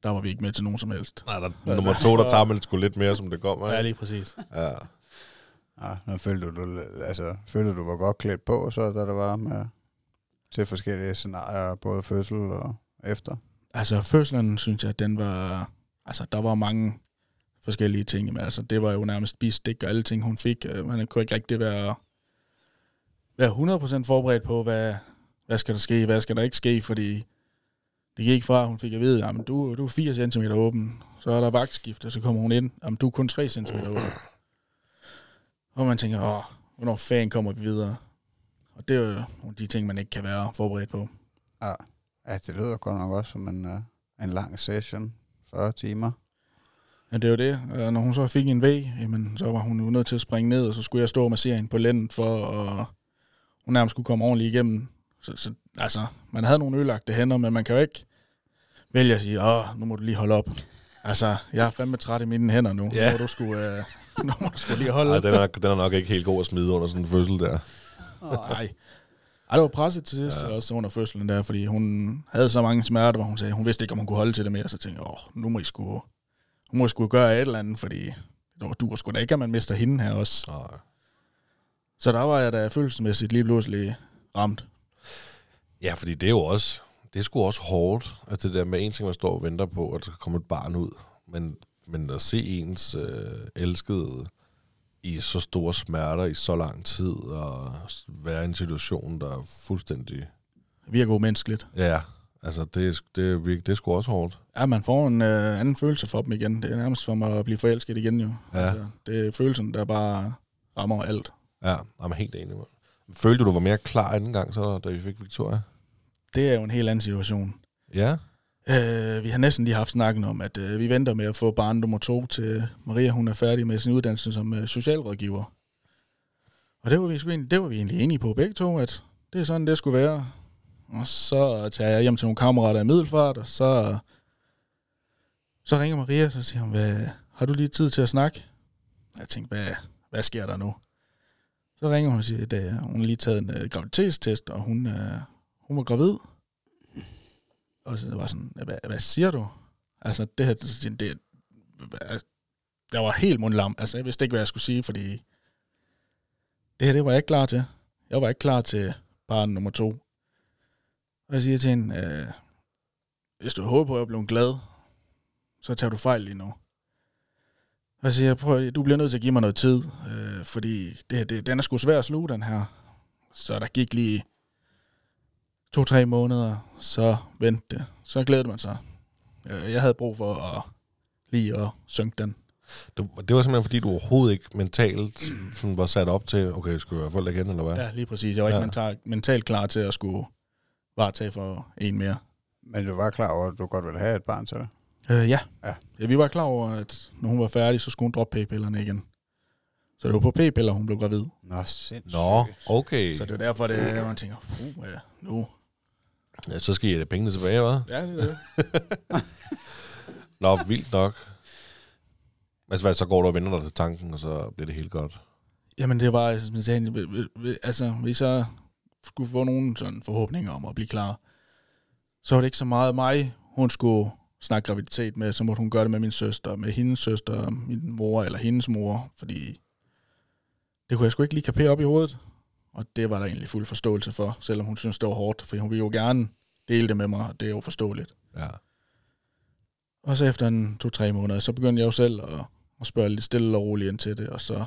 der var vi ikke med til nogen som helst. Nej, der, Ja, nummer to, der tager man sgu lidt mere, som det kommer. Ja, ikke? lige præcis. Ja. Ja, men følte du, du, altså, følte du var godt klædt på, så da der var med til forskellige scenarier, både fødsel og efter? Altså, fødslen, synes jeg, den var... Altså, der var mange forskellige ting. Men altså, det var jo nærmest bistik og alle ting, hun fik. Øh, Man kunne ikke rigtig være, være 100% forberedt på, hvad, hvad skal der ske, hvad skal der ikke ske, fordi det gik fra, at hun fik at vide, at du, du er 4 cm åben, så er der vagtskifte, så kommer hun ind, jamen du er kun 3 cm åben. Og man tænker, åh, hvornår fanden kommer vi videre? Og det er jo nogle af de ting, man ikke kan være forberedt på. Ja, ja det lyder godt nok også som en, uh, en lang session. 40 timer. Ja, det er jo det. Og når hun så fik en V, jamen, så var hun jo nødt til at springe ned, og så skulle jeg stå og massere hende på lænden, for at hun nærmest skulle komme ordentligt igennem. Så, så altså, man havde nogle ødelagte hænder, men man kan jo ikke vælge at sige, åh, nu må du lige holde op. Altså, jeg er fandme træt i mine hænder nu. Ja. Nu må du skulle, øh, (laughs) nu må du skulle lige holde Ej, op. den er, den er nok ikke helt god at smide under sådan en fødsel der. Nej. Ej, det var presset til sidst, ja. også under fødslen der, fordi hun havde så mange smerter, hvor hun sagde, hun vidste ikke, om hun kunne holde til det mere. Så tænkte jeg, åh, nu må I sgu, nu må I sgu gøre et eller andet, fordi du var sgu da ikke, at man mister hende her også. Nej. Så der var jeg da følelsesmæssigt lige pludselig ramt. Ja, fordi det er jo også, det er sgu også hårdt, at det der med en ting, man står og venter på, at der kan komme et barn ud, men, men at se ens øh, elskede i så store smerter i så lang tid, og være i en situation, der er fuldstændig... Det virker umenneskeligt. Ja, altså det, det, virkelig- det er sgu også hårdt. Ja, man får en øh, anden følelse for dem igen. Det er nærmest som at blive forelsket igen jo. Ja. Altså, det er følelsen, der bare rammer alt. Ja, jeg er helt enig med. Følte du, du var mere klar anden gang, så, da vi fik Victoria? Det er jo en helt anden situation. Ja? Øh, vi har næsten lige haft snakken om, at øh, vi venter med at få barn nummer to til Maria. Hun er færdig med sin uddannelse som øh, socialrådgiver. Og det var, vi sgu egentlig, det var vi egentlig enige på begge to, at det er sådan, det skulle være. Og så tager jeg hjem til nogle kammerater i Middelfart, og så, så ringer Maria, og så siger hun, hvad, har du lige tid til at snakke? Jeg tænkte, hvad, hvad sker der nu? Så ringer hun og siger, at øh, hun har lige taget en øh, graviditetstest, og hun, øh, hun var gravid. Og så var sådan, hvad, hvad siger du? Altså, det her, det, det, altså, jeg var helt mundlam. Altså, jeg vidste ikke, hvad jeg skulle sige, fordi det her, det var jeg ikke klar til. Jeg var ikke klar til barn nummer to. Og jeg siger til hende, øh, hvis du håber på, at jeg bliver glad, så tager du fejl lige nu. Og jeg siger, prøv, du bliver nødt til at give mig noget tid, øh, fordi det, det, den er sgu svær at sluge, den her. Så der gik lige to-tre måneder, så vendte det. Så glædede man sig. Øh, Jeg havde brug for at lige at synke den. Det, det var simpelthen, fordi du overhovedet ikke mentalt sådan var sat op til, okay, skal jeg være forældre igen, eller hvad? Ja, lige præcis. Jeg var ikke Ja. mentalt, mentalt klar til at skulle varetage for en mere. Men du var klar over, at du godt ville have et barn til. Øh, ja. Ja. ja. Vi var klar over, at når hun var færdig, så skulle hun droppe p-pillerne igen. Så det var på p-piller, hun blev gravid. Nå, sindssygt. Nå, okay. Så det var derfor, det, man tænker, uh, ja, nu. Ja, så skal I have pengene tilbage, hva'? Ja, det er det. (laughs) Nå, vildt nok. Altså, hvad, så går du og vender dig til tanken, og så bliver det helt godt. Jamen, det var, som jeg sagde, altså, hvis jeg skulle få nogen sådan forhåbninger om at blive klar, så var det ikke så meget mig, hun skulle snakke graviditet med, så måtte hun gøre det med min søster, med hendes søster, min mor eller hendes mor, fordi det kunne jeg sgu ikke lige kapere op i hovedet. Og det var der egentlig fuld forståelse for, selvom hun synes, det var hårdt, for hun ville jo gerne dele det med mig, og det er jo forståeligt. Ja. Og så efter en to-tre måneder, så begyndte jeg jo selv at, at spørge lidt stille og roligt ind til det, og så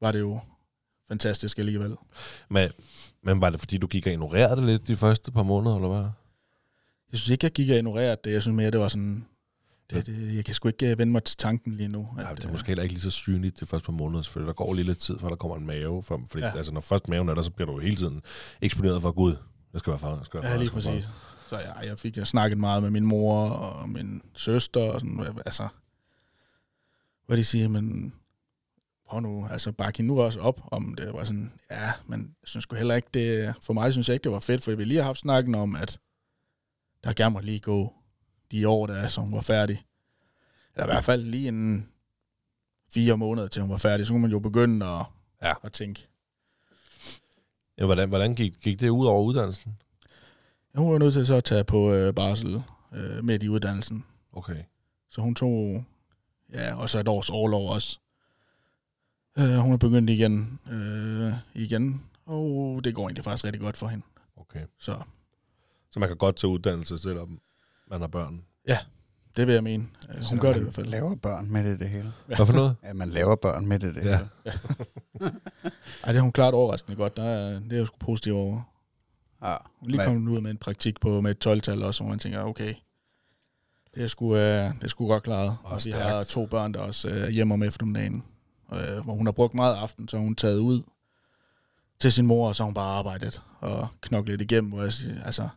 var det jo fantastisk alligevel. Men, men var det, fordi du gik og ignorerede det lidt de første par måneder, eller hvad? Jeg synes ikke, jeg gik og ignorerede det. Jeg synes mere, det var sådan... Det, det, jeg kan sgu ikke øh, vende mig til tanken lige nu. Ja, det er øh, måske heller ikke lige så synligt de første par måneder, selvfølgelig. Der går lige lidt tid, før der kommer en mave. For, fordi ja. Ja. altså, når først maven er der, så bliver du hele tiden eksponeret for, gud, Det skal være far. Det skal være Ja, far, lige skal være præcis. Så ja, jeg fik snakket meget med min mor og min søster og sådan, altså, hvad de siger, men prøv nu, altså bakke nu også op, om det var sådan, ja, men jeg synes sgu heller ikke, det, for mig synes jeg ikke, det var fedt, for vi lige har haft snakken om, at der gerne måtte lige gå de år, der er, hun var færdig. Eller i hvert fald lige en fire måneder, til hun var færdig, så kunne man jo begynde at, Ja. at tænke, Ja, hvordan, hvordan gik, gik det ud over uddannelsen? ja, hun var nødt til så at tage på øh, barsel øh, midt i uddannelsen. Okay. Så hun tog, ja, og så et års overlov også. Øh, hun er begyndt igen, øh, igen, og det går egentlig faktisk rigtig godt for hende. okay. Så Så man kan godt tage uddannelse, selvom man har børn. det vil jeg mene. Øh, hun gør det i hvert fald. laver børn midt i det hele. Hvad for noget? Ja, man laver børn midt i det Ja. hele. Ej, det har hun klart overraskende godt. Der er, det er jeg sgu positiv over. Ja. Hun lige Men- kommet ud med en praktik på med et 12-tal også, hvor man tænker, okay, det er sgu, øh, det er sgu godt klaret. Og Og vi har to børn, der også øh, er hjemme om eftermiddagen, øh, hvor hun har brugt meget aften, så hun taget ud til sin mor, og så har hun bare arbejdet og knoklet igennem, hvor jeg siger, altså,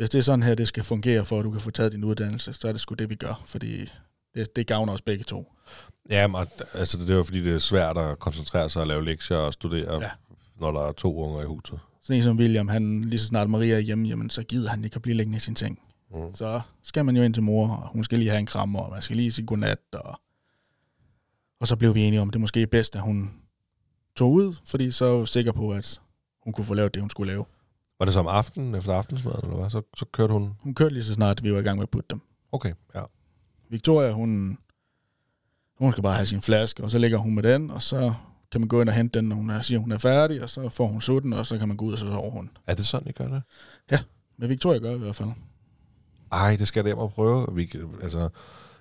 hvis det er sådan her, det skal fungere for, at du kan få taget din uddannelse, så er det sgu det, vi gør, fordi det, det gavner os begge to. Ja, men, altså det er jo fordi, det er svært at koncentrere sig og lave lektier og studere, ja. Når der er to unger i huset. Sådan en som William, han, lige så snart Maria er hjemme, jamen, så gider han ikke at blive liggende i sin seng. Mm. Så skal man jo ind til mor, og hun skal lige have en kram, og man skal lige sige godnat. Og, og så blev vi enige om, at det måske er bedst, at hun tog ud, fordi så var jeg sikker på, at hun kunne få lavet det, hun skulle lave. Var det så om aftenen, efter aftensmaden, eller hvad? Så, så kørte hun... Hun kørte lige så snart, vi var i gang med at putte dem. Okay, ja. Victoria, hun, hun skal bare have sin flaske, og så ligger hun med den, og så kan man gå ind og hente den, når hun er, siger, hun er færdig, og så får hun sutten, og så kan man gå ud, og så sover hun. Er det sådan, I gør det? Men Victoria gør det i hvert fald. Ej, det skal jeg da hjem og prøve. Vi, kan- altså,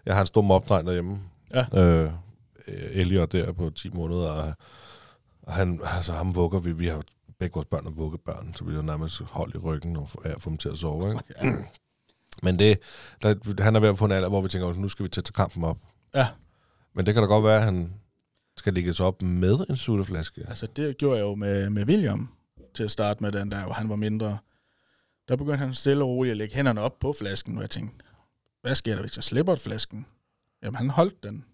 jeg har en stor mobdreng derhjemme. Ja. Øh, Elliot der på 10 måneder, og, og han, altså, ham vugger vi. Vi har jo begge vores børn og vuggebørn, så vi har nærmest hold i ryggen og at få dem til at sove. Ikke? Ja. Men det, der, han er ved at få en alder, hvor vi tænker, nu skal vi til at tage kampen op. Ja. Men det kan da godt være, at han skal lægges op med en sutteflaske. Altså, det gjorde jeg jo med, med William til at starte med den der, hvor han var mindre. Der begyndte han stille og roligt at lægge hænderne op på flasken, og jeg tænkte, hvad sker der, hvis jeg slipper flasken? Jamen, han holdt den.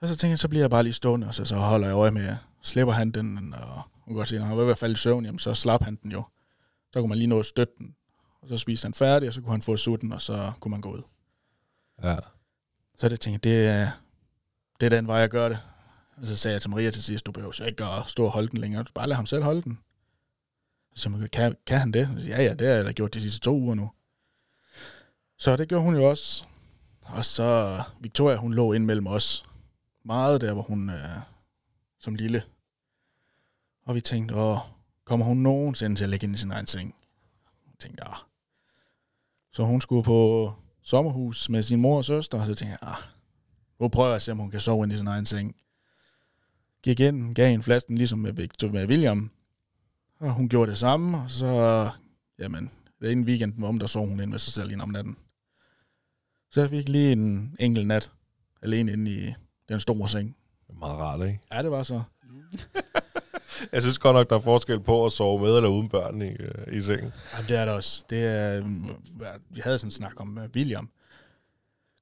Og så tænkte jeg, så bliver jeg bare lige stående, og så, så holder jeg øje med, slipper han den, og man kan godt se, når han var i hvert fald i søvn, jamen, så slap han den jo. Så kunne man lige nå at støtte den, og så spiste han færdig, og så kunne han få sutten, og så kunne man gå ud. Ja. Så det tænkte jeg, det er, det er den vej, jeg gør det. Og så sagde jeg til Maria til sidst, du behøver så ikke at stå og holde den længere. Bare lad ham selv holde den. Så sagde, jeg, kan, kan han det? Så, ja, ja, det har jeg da gjort de sidste to uger nu. Så det gjorde hun jo også. Og så Victoria, hun lå ind mellem os. Meget der, hvor hun øh, som lille. Og vi tænkte, åh, kommer hun nogensinde til at ligge ind i sin egen seng? Jeg tænkte, ja. Så hun skulle på sommerhus med sin mor og søster, og så tænkte jeg, ah, nu prøver jeg at se, om hun kan sove ind i sin egen seng. Gik ind, gav hende flasken, ligesom med, Victor, med William, og hun gjorde det samme, og så, jamen, inden weekenden var om, der sov hun ind med sig selv ind om natten. Så jeg fik lige en enkelt nat, alene inde i den store seng. Det er meget rart, ikke? Ja, det var så. (laughs) (laughs) Jeg synes godt nok, der er forskel på at sove med eller uden børn i, øh, i sengen. Jamen, det er det også. Det er, hvad- vi havde sådan en snak om uh, William.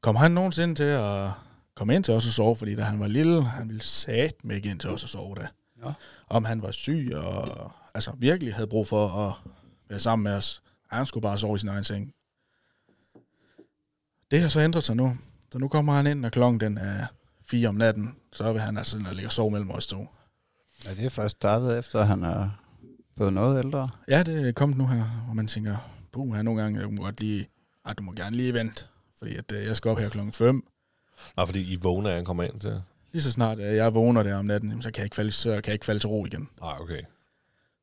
Kom han nogensinde til at komme ind til os og sove, fordi da han var lille, han ville sat med ikke ind til os og sove da. Ja. Om han var syg og altså virkelig havde brug for at være sammen med os. Han skulle bare sove i sin egen seng. Det har så ændret sig nu. Så nu kommer han ind, når klokken den er fire om natten. Så vil han altså ligge og sove mellem os to. Ja, det er først startet efter, at han er blevet noget ældre. Ja, det er kommet nu her, hvor man tænker, puh, her nogle gange, jeg må godt lige, ej, du må gerne lige vente, fordi at, øh, jeg skal op her klokken 5. Nej, fordi I vågner, han kommer ind til. Lige så snart øh, jeg vågner der om natten, jamen, så kan jeg ikke falde, så kan jeg ikke falde til ro igen. Nej, okay.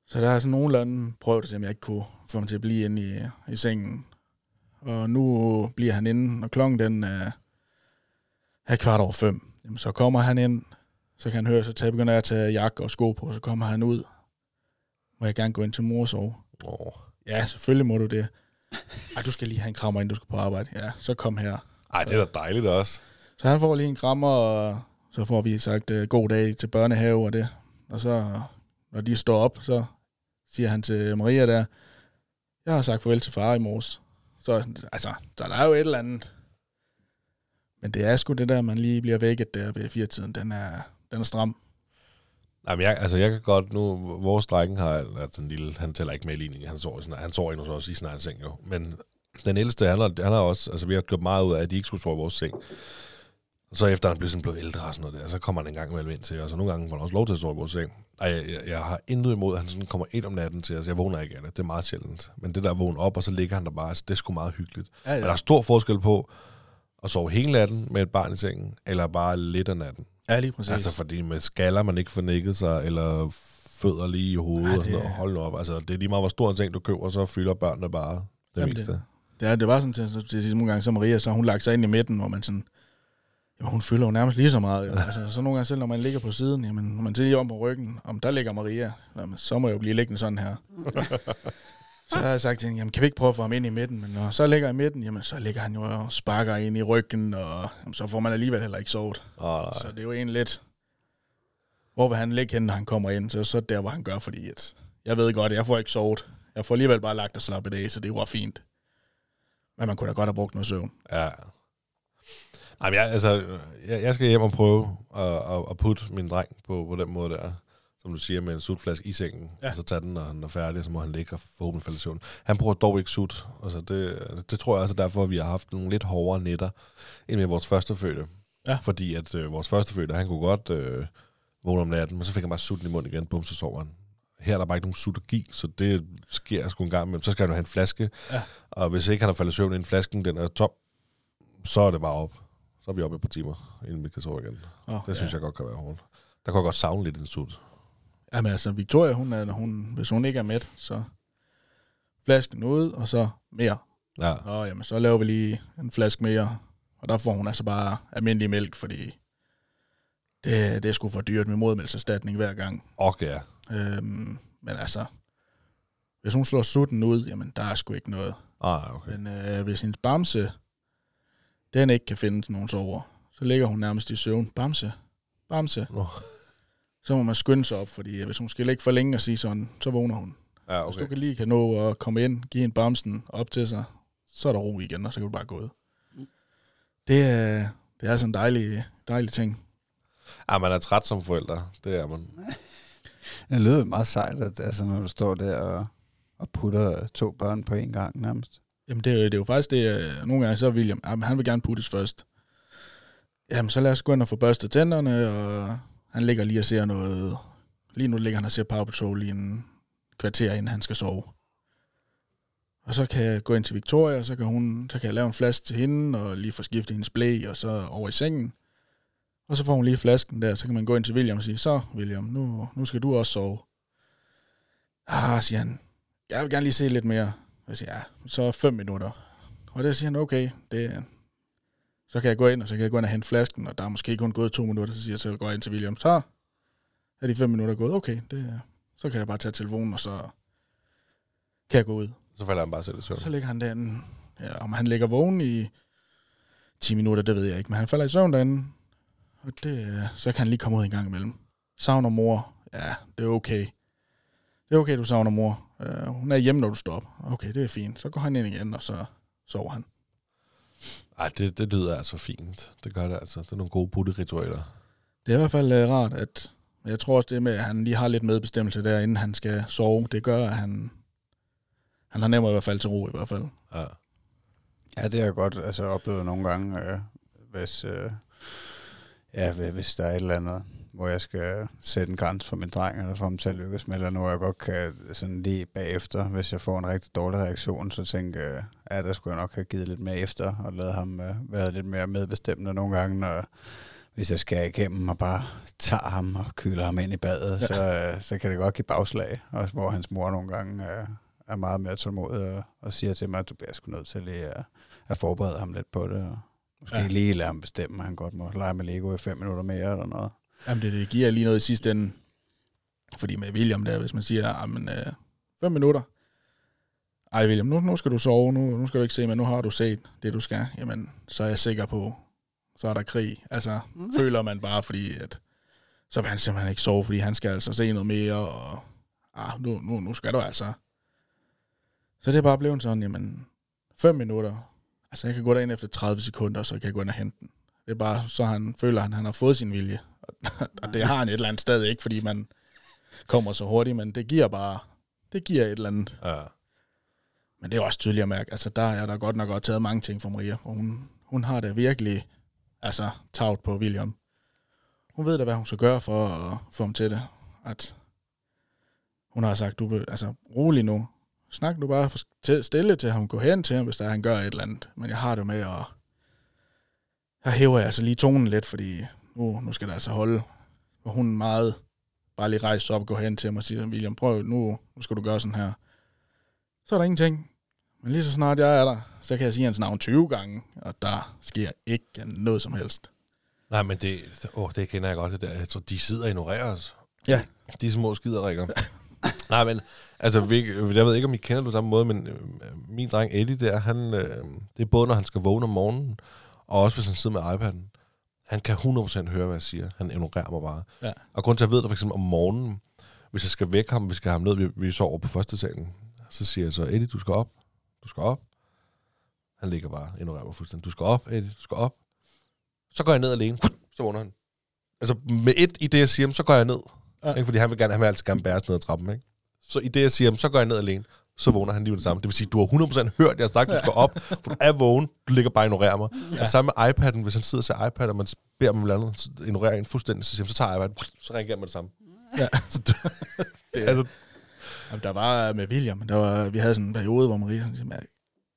Så der er sådan nogenlunde prøvet at se, om jeg ikke kunne få ham til at blive inde i, i sengen. Og nu bliver han inde, og klokken den er, er kvart over fem. Jamen, så kommer han ind, så kan han høre, så tager, begynder jeg at tage jakke og sko på, så kommer han ud. Må jeg gerne gå ind til mor og sove? Åh. Ja, selvfølgelig må du det. Ej, du skal lige have en krammer, inden du skal på arbejde. Ja, så kom her. Ej, det er da dejligt også. Så han får lige en krammer, og så får vi sagt uh, god dag til børnehave og det. Og så, når de står op, så siger han til Maria der, jeg har sagt farvel til far i morges. Så, altså, så der er jo et eller andet. Men det er sgu det der, man lige bliver vækket der ved firetiden. Den er, den er stram. Jamen, jeg, altså, jeg kan godt nu... Vores dreng har... Altså, en lille, han tæller ikke med i ligningen. Han sover, han sover inde hos os i sin egen seng, jo. Men den ældste, han har, han har også... Altså, vi har gjort meget ud af, at de ikke skulle sove i vores seng. Og så efter han blev sådan blevet ældre og sådan noget der, så kommer han en gang imellem ind til os, og nogle gange får han også lov til at sove i vores seng. Ej, jeg, jeg, jeg har intet imod, at han sådan kommer ind om natten til os. Jeg vågner ikke af det, det er meget sjældent. Men det der at vågne op, og så ligger han der bare, altså, det er sgu meget hyggeligt. Ja, Men der er stor forskel på at sove hele natten med et barn i sengen, eller bare lidt af natten. ja lige præcis. Altså fordi med skaller, man ikke får nikket sig, eller fødder lige i hovedet, Ej, det- og sådan noget. Hold nu op. Altså, det er lige meget, hvor stor en ting du køber, så fylder børnene bare det Jamen, meste. det- det, er, det var sådan til, til, nogle gange, så Maria, så hun lagt sig ind i midten, hvor man sådan, jamen hun fylder jo nærmest lige så meget. Jo. Altså, så nogle gange selv, når man ligger på siden, jamen, når man ser lige om på ryggen, om der ligger Maria, jamen, så må jeg jo blive liggende sådan her. Så har jeg sagt til hende, jamen kan vi ikke prøve at få ham ind i midten? Men når så ligger i midten, jamen så ligger han jo og sparker ind i ryggen, og jamen, så får man alligevel heller ikke sovet. Oh, nej. Så det er jo egentlig lidt, hvor vil han ligge hen, når han kommer ind? Så, så der, hvor han gør, fordi at, jeg ved godt, jeg får ikke sovet. Jeg får alligevel bare lagt og slappet af, så det var fint. Men man kunne da godt have brugt noget søvn. Ja. Ej, men jeg, altså, jeg, jeg skal hjem og prøve at, at, at putte min dreng på, på den måde der, som du siger, med en sutflaske i sengen, Ja. ja. og så tage den, når han er færdig, og så må han ligge og forhåbentlig falde i søvn. Han bruger dog ikke sut. Altså, det, det tror jeg altså derfor, at vi har haft nogle lidt hårdere nætter, end med vores førstefødte. Ja. Fordi at øh, vores førstefødte, han kunne godt øh, vågne om natten, men så fik han bare sutten i munden igen, bum, så sover han. Her er der bare ikke nogen sut så det sker sgu en gang imellem. Så skal han jo have en flaske, Ja. og hvis ikke han har faldet i søvn, inden flasken den er tom, så er det bare op. Så er vi oppe et par timer, inden vi kan sove igen. Oh, Det synes jeg godt kan være hårdt. Der kan jeg godt savne lidt en sut. Jamen altså, Victoria, hun er, når hun, hvis hun ikke er mæt, så flasken ud, og så mere. Ja, Nå, jamen, så laver vi lige en flaske mere. Og der får hun altså bare almindelig mælk, fordi det, det er sgu for dyrt med modermælkserstatning hver gang. ja. Øhm, men altså, hvis hun slår sutten ud, jamen der er sgu ikke noget. Ah, okay. Men øh, hvis hendes bamse, den ikke kan finde nogen sover, så ligger hun nærmest i søvn. Bamse, bamse. Nå. Så må man skynde sig op, fordi hvis hun skal ligge for længe og sige sådan, så vågner hun. Ja, Hvis du okay. kan lige kan nå at komme ind, give en bamsen op til sig, så er der ro igen, og så kan du bare gå ud. Det er, det er sådan en dejlig, dejlig ting. Ah, man er træt som forælder. Det er man. (laughs) Det lyder meget sejt, at altså, når du står der og, og putter to børn på en gang nærmest. Jamen, det, er jo- det er jo faktisk det, øh, nogle gange så er William, jamen, han vil gerne puttes først. Jamen, så lad os gå ind og få børstet tænderne, og han ligger lige og ser noget. Lige nu ligger han og ser Power Patrol i en kvarter, inden han skal sove. Og så kan jeg gå ind til Victoria, og så kan, hun, så kan jeg lave en flaske til hende, og lige få skiftet hendes blæ, og så over i sengen. Og så får hun lige flasken der, så kan man gå ind til William og sige, så William, nu, nu skal du også sove. Ah, siger han, jeg vil gerne lige se lidt mere. Jeg siger, ja, så fem minutter. Og der siger han, okay, det, så kan jeg gå ind, og så kan jeg gå ind og hente flasken, og der er måske kun gået to minutter, så siger jeg, så går jeg ind til William, så er de fem minutter gået, okay, det, så kan jeg bare tage telefonen, og så kan jeg gå ud. Så falder han bare selv i søvn. Så ligger han derinde, ja, om han ligger vågen i 10 minutter, det ved jeg ikke, men han falder i søvn derinde, og det, så kan han lige komme ud en gang imellem. Savner mor, ja, det er okay. Det er okay, du savner mor. Uh, hun er hjemme, når du står op. Okay, det er fint. Så går han ind igen, og så sover han. Ej, det, det lyder altså fint. Det gør det altså. Det er nogle gode putteritualer. Det er i hvert fald uh, rart, at jeg tror også det med, at han lige har lidt medbestemmelse der, inden han skal sove. Det gør, at han, han har nemmere i hvert fald til ro i hvert fald. Ja. Ja, det har jeg godt altså, oplevet nogle gange, øh, hvis, øh, ja, hvi- hvis der er et eller andet, hvor jeg skal sætte en grænse for min dreng, eller få ham til at lykkes med, eller noget, jeg godt kan sådan lige bagefter, hvis jeg får en rigtig dårlig reaktion, så tænker jeg, ja, der skulle jeg nok have givet lidt mere efter, og lavet ham øh, være lidt mere medbestemmende nogle gange, når, hvis jeg skal igennem og bare tager ham og kyler ham ind i badet, ja. så, øh, så kan det godt give bagslag, også hvor hans mor nogle gange øh, er meget mere tålmodig og, og siger til mig, at du bliver sgu nødt til lige at, at forberede ham lidt på det, og måske ja. lige lade ham bestemme, at han godt må lege med Lego i fem minutter mere eller noget. Jamen, det, det giver lige noget i sidste ende. Fordi med William der, hvis man siger, jamen, øh, fem minutter. Ej, William, nu, nu skal du sove, nu, nu skal du ikke se, men nu har du set det, du skal. Jamen, så er jeg sikker på, så er der krig. Altså, føler man bare, fordi at, så vil han simpelthen ikke sove, fordi han skal altså se noget mere, og ah, nu, nu, nu skal du altså. Så det er bare blevet sådan, jamen, 5 minutter. Altså, jeg kan gå derind efter 30 sekunder, og så kan jeg gå ind og hente den. Det er bare, så han føler, at han har fået sin vilje. (laughs) Og det har han et eller andet sted, ikke fordi man kommer så hurtigt, men det giver bare, det giver et eller andet. Ja. Men det er også tydeligt at mærke, altså der er der godt nok godt taget mange ting fra Maria, for hun, hun har det virkelig, altså taget på William. Hun ved da, hvad hun skal gøre for at få ham til det. At hun har sagt, du altså rolig nu. Snak nu bare til- stille til ham, gå hen til ham, hvis der er, han gør et eller andet. Men jeg har det med at, her hæver jeg altså lige tonen lidt, fordi nu, nu skal der altså holde. Og hun meget bare lige rejse sig op og gå hen til ham og sige, William, prøv nu, nu skal du gøre sådan her. Så er der ingenting. Men lige så snart jeg er der, så kan jeg sige hans navn 20 gange, og der sker ikke noget som helst. Nej, men det, åh, det kender jeg godt, det der. Jeg tror, de sidder og ignorerer os. Ja. De små skiderikker. (laughs) Nej, men altså, vi, jeg ved ikke, om I kender det på samme måde, men øh, min dreng Eddie der, han, øh, det er både, når han skal vågne om morgenen, og også hvis han sidder med iPad'en. Han kan 100% høre, hvad jeg siger. Han ignorerer mig bare. Ja. Og grund til, at jeg ved det for eksempel om morgenen, hvis jeg skal vække ham, vi skal have ham ned, vi, vi sover på første salen, så siger jeg så, Eddie, du skal op. Du skal op. Han ligger bare og ignorerer mig fuldstændig. Du skal op, Eddie, du skal op. Så går jeg ned alene. Så vågner han. Altså med et i det, jeg siger, så går jeg ned. Ja. Ikke? Fordi han vil, gerne, han vil altid gerne bæres ned ad trappen. Ikke? Så i det, jeg siger, så går jeg ned alene. Så vågner han lige med det samme. Det vil sige, du har 100% hørt, jeg sagt, du skal op. For du er vågen. Du ligger bare og ignorerer mig. Ja. Og sammen med iPad'en, hvis han sidder og ser iPad, og man beder om et eller andet, så ignorerer en fuldstændig, så, siger, så tager jeg iPad'en, så ringer jeg med det samme. Ja. (laughs) Så det, det, altså, Jamen, der var med William, der var, vi havde sådan en periode, hvor Maria, han siger, "Men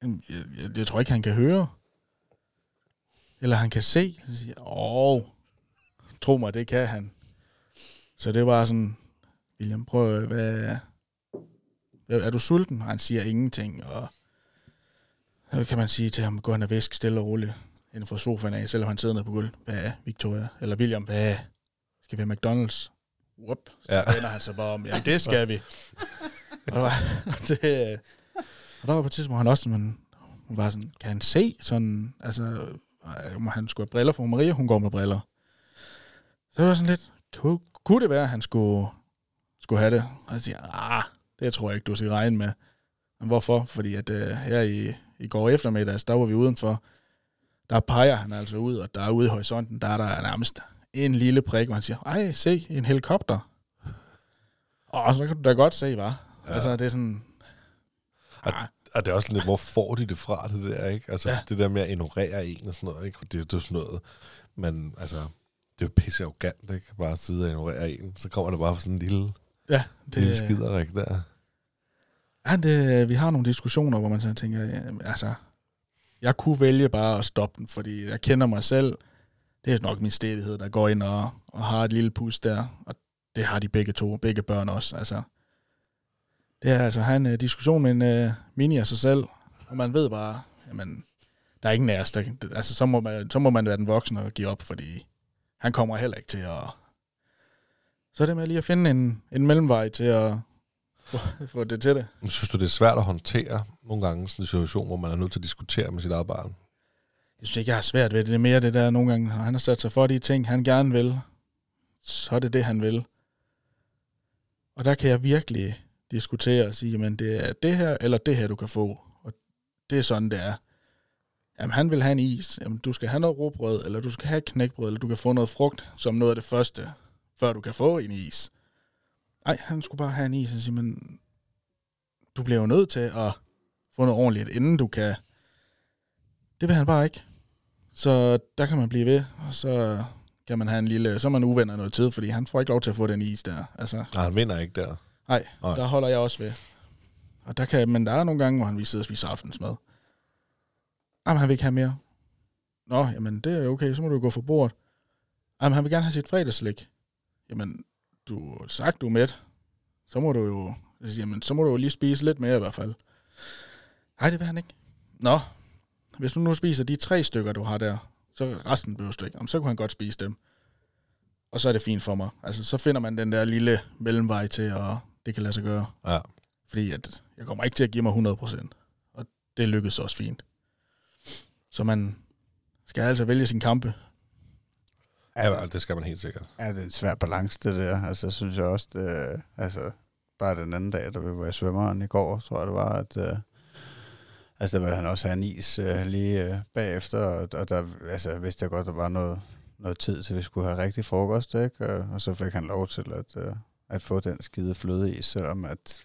jeg, jeg, jeg, jeg tror ikke, han kan høre. Eller han kan se. Så siger åh, tro mig, det kan han. Så det var sådan, William, prøv, hvad er du sulten? Og han siger ingenting, og så kan man sige til ham, gå hen og væsk stille og roligt inden for sofaen af, selvom han sidder nede på gulvet. Hvad Victoria? Eller William, hvad skal vi have McDonald's? Whoop. Så Ja. vender han sig bare om, ja, det skal vi. og, der var, det, og der var på et tidspunkt, han også sådan, hun var sådan, kan han se sådan, altså, øh, må han skulle have briller for Maria, hun går med briller. Så det var sådan lidt, kunne, kunne det være, at han skulle, skulle have det? Og jeg siger, ah, det tror jeg ikke, du skal regne med. Men hvorfor? Fordi at uh, her i, i går eftermiddags, der var vi udenfor, der peger han altså ud, og der er ude i horisonten, der er der nærmest en lille prik, hvor han siger, ej, se, en helikopter. Og så kan du da godt se, var. Ja. Altså, det er sådan... Og, Ah, og det er også lidt, hvor får de det fra, det der, ikke? Altså, Ja. det der med at ignorere en og sådan noget, ikke? For det, det er sådan noget, men altså, det er jo pisse arrogant, ikke? Bare at sidde og ignorere en, så kommer det bare sådan en lille, ja, det... lille skiderik der ja, det, vi har nogle diskussioner, hvor man sådan tænker, ja, altså, jeg kunne vælge bare at stoppe den, fordi jeg kender mig selv. Det er nok min stedighed, der går ind og, og har et lille pus der, og det har de begge to, begge børn også. Altså, det er altså at have en uh, diskussion med en uh, mini af sig selv, og man ved bare, jamen, der er ingen af os, der, altså, så må, man, så må man være den voksne og give op, fordi han kommer heller ikke til at... Så er det med lige at finde en, en mellemvej til at få, det til det. Men synes du, det er svært at håndtere nogle gange sådan en situation, hvor man er nødt til at diskutere med sit barn? Jeg synes ikke, jeg har svært ved det. Det er mere det der nogle gange, når han har sat sig for de ting, han gerne vil, så er det det, han vil. Og der kan jeg virkelig diskutere og sige, jamen det er det her, eller det her, du kan få. Og det er sådan, det er. Jamen han vil have en is. Jamen du skal have noget råbrød, eller du skal have knækbrød, eller du kan få noget frugt som noget af det første, før du kan få en is. Nej, han skulle bare have en is. Og sige, men du bliver jo nødt til at få noget ordentligt, inden du kan... Det vil han bare ikke. Så der kan man blive ved, og så kan man have en lille... Så er man uvenner noget tid, fordi han får ikke lov til at få den is der. Altså, Nej, han vinder ikke der. Nej, Nej. der holder jeg også ved. Og der kan, men der er nogle gange, hvor han vil sidde og spise aftensmad. Jamen, han vil ikke have mere. Nå, jamen, det er okay, så må du gå for bordet. Jamen, han vil gerne have sit fredagslik. Jamen, du sagt, du er mæt. Så må du jo, siger, jamen, så må du jo lige spise lidt mere i hvert fald. Nej, det vil han ikke. Nå, hvis du nu spiser de tre stykker, du har der, så resten behøver du ikke. Jamen, så kunne han godt spise dem. Og så er det fint for mig. Altså, så finder man den der lille mellemvej til, at det kan lade sig gøre. Ja. Fordi at jeg kommer ikke til at give mig 100%. Og det lykkedes også fint. Så man skal altså vælge sin kampe ja, det skal man helt sikkert. Ja, det er en svær balance, det der. Altså, synes jeg også, det, øh, altså, bare den anden dag, da vi var i svømmeren i går, tror jeg det var, at øh, altså, der ville han også have en is øh, lige øh, bagefter, og, og der altså, vidste jeg godt, der var noget, noget tid til, vi skulle have rigtig frokost, ikke? Og, og så fik han lov til at, øh, at få den skide flødeis, selvom at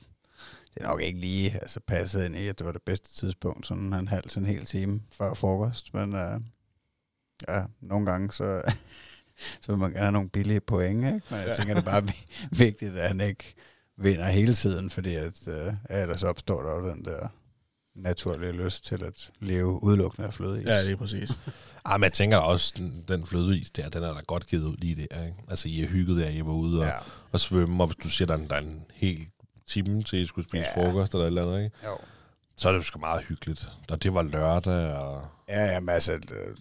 det nok ikke lige altså, passede ind i, at det var det bedste tidspunkt, sådan en halv til en hel time før frokost, men øh, ja, nogle gange så, (laughs) så vil man gerne have nogle billige point, ikke? Men jeg tænker, det er bare vi- vigtigt, at han ikke vinder hele tiden, fordi at, øh, ellers opstår der jo den der naturlige lyst til at leve udelukkende af flødeis. Ja, det er præcis. (laughs) Ah, men jeg tænker også, den, den flødeis der, den er da godt givet ud lige der. Ikke? Altså, I er hygget der, I var ude og, ja. ja. og svømme, og hvis du siger, der er en, der er en hel time til, I skulle spise Ja. ja. frokost eller et eller andet, ikke? Jo. så er det jo sgu meget hyggeligt. Og det var lørdag, og Ja, jamen altså, øh,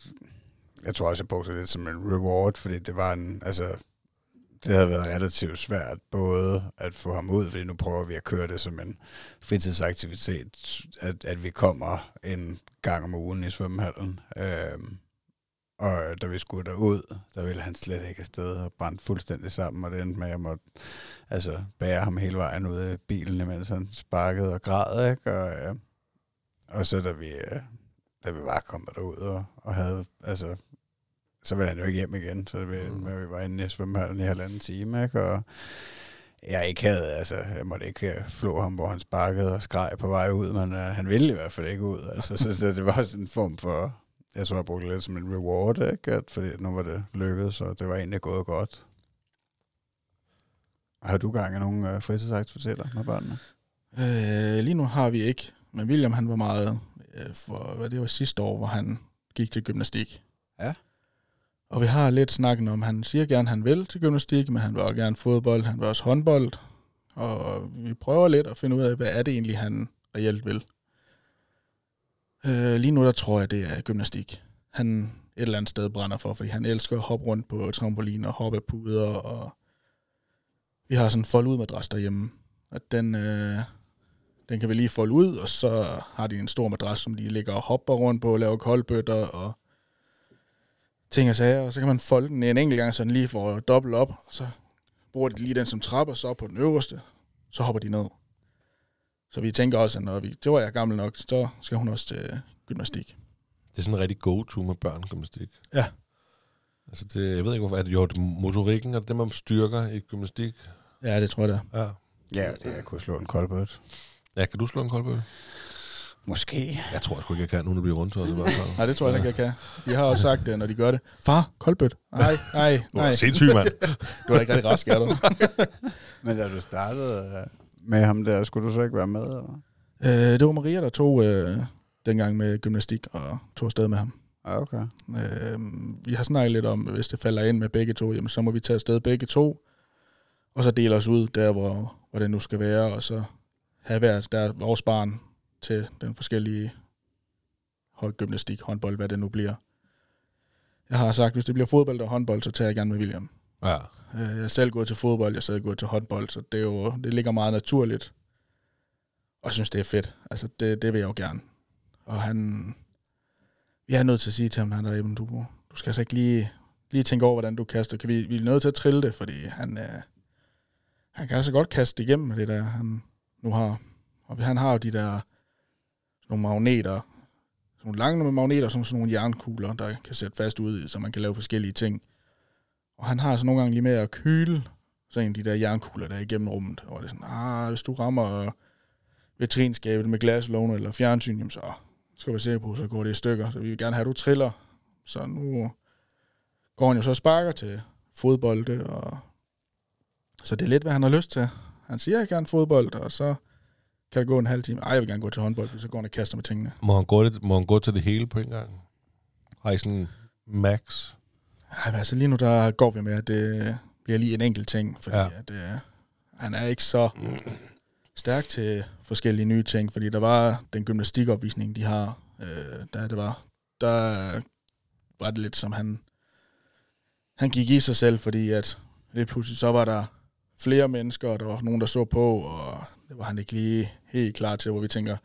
jeg tror også, jeg brugte det lidt som en reward, fordi det var en, altså, det havde været relativt svært både at få ham ud, fordi nu prøver vi at køre det som en fritidsaktivitet, at, at vi kommer en gang om ugen i svømmehallen. Øhm, og da vi skulle derud, der ville han slet ikke afsted og brændte fuldstændig sammen, og det endte med, at jeg måtte altså, bære ham hele vejen ud af bilen, imens han sparkede og græd, ikke? Og, øh, og så da vi, øh, da vi var kom derud og, og havde, altså, så ville han jo ikke hjem igen, så det var, Mm. vi var inde i svømmehallen i halvanden time, ikke? Og jeg ikke havde, altså, jeg måtte ikke øh, flå ham, hvor han sparkede og skreg på vej ud, men uh, han ville i hvert fald ikke ud, altså, så, så det var sådan en form for, jeg tror, jeg brugte det lidt som en reward, ikke? At, fordi nu var det lykkedes, og det var egentlig gået godt. Har du gang i nogle uh, fritidsaktiviteter med børnene? Øh, lige nu har vi ikke, men William han var meget, øh, for hvad det var sidste år, hvor han gik til gymnastik. Ja. Og vi har lidt snakken om, han siger gerne, han vil til gymnastik, men han vil også gerne fodbold, han vil også håndbold. Og vi prøver lidt at finde ud af, hvad er det egentlig, han reelt vil. Øh, lige nu der tror jeg, det er gymnastik. Han et eller andet sted brænder for, fordi han elsker at hoppe rundt på trampolin og hoppe af puder, og vi har sådan en fold ud madras derhjemme. At den, øh, den kan vi lige folde ud, og så har de en stor madras, som de ligger og hopper rundt på, laver koldbøtter og ting og sager, og så kan man folde den en enkelt gang, så den lige får dobbelt op, og så bruger de lige den som trapper, så op på den øverste, så hopper de ned. Så vi tænker også, at når vi, det var jeg gammel nok, så skal hun også til gymnastik. det er sådan en rigtig go-to med børn, gymnastik. Ja. Altså det, jeg ved ikke, hvorfor. Er det jo det motorikken, er det det, man styrker i gymnastik? Ja, det tror jeg det er. Ja. Ja, det er at kunne slå en koldbøt. Ja, kan du slå en koldbøtte? Måske. Jeg tror sgu ikke, jeg kan, nu det bliver rundt. Så det (laughs) Nej, det tror jeg ikke, jeg kan. De har også sagt det, når de gør det. Far, koldbøt. Nej, nej, (laughs) Du er nej. sindssyg, mand. (laughs) Du er da ikke rigtig rask, er du? Men da du startede øh, med ham der, skulle du så ikke være med? Eller? øh, det var Maria, der tog øh, dengang med gymnastik og tog afsted med ham. Ja, okay. Øh, vi har snakket lidt om, hvis det falder ind med begge to, jamen, så må vi tage afsted begge to, og så dele os ud der, hvor, hvor det nu skal være, og så have hver der vores barn til den forskellige gymnastik, håndbold, hvad det nu bliver. Jeg har sagt, hvis det bliver fodbold og håndbold, så tager jeg gerne med William. Ja. Øh, Jeg er selv gået til fodbold, jeg er selv gået til håndbold, så det, er jo, det ligger meget naturligt. Og jeg synes, det er fedt. Altså, det, det vil jeg jo gerne. Og han... Vi er nødt til at sige til ham, han er, jamen, du, du skal altså ikke lige, lige tænke over, hvordan du kaster. Kan vi, vi er nødt til at trille det, fordi han, øh, han kan altså godt kaste igennem det der, han nu har. Og han har jo de der nogle magneter, sådan nogle lange magneter, sådan, sådan nogle jernkugler, der kan sætte fast ud i, så man kan lave forskellige ting. Og han har så nogle gange lige med at køle sådan en af de der jernkugler, der er igennem rummet. Og det er sådan, ah, hvis du rammer vitrinskabet med glaslåne eller fjernsyn, jamen så skal vi se på, så går det i stykker. Så vi vil gerne have, at du triller. Så nu går han jo så og sparker til fodbolde, og så det er lidt, hvad han har lyst til. Han siger, at jeg gerne fodbold, og så kan det gå en halv time. Ej, jeg vil gerne gå til håndbold, så går han og kaster med tingene. Må han, gå lidt, må han gå til det hele på en gang? Har I sådan max? Ej, men altså lige nu, der går vi med, at det bliver lige en enkelt ting, fordi ja. at, øh, han er ikke så stærk til forskellige nye ting, fordi der var den gymnastikopvisning, de har, øh, der det var, der var det lidt som han, han gik i sig selv, fordi at lidt pludselig så var der flere mennesker, og der var nogen, der så på, og det var han ikke lige helt klar til, hvor vi tænker,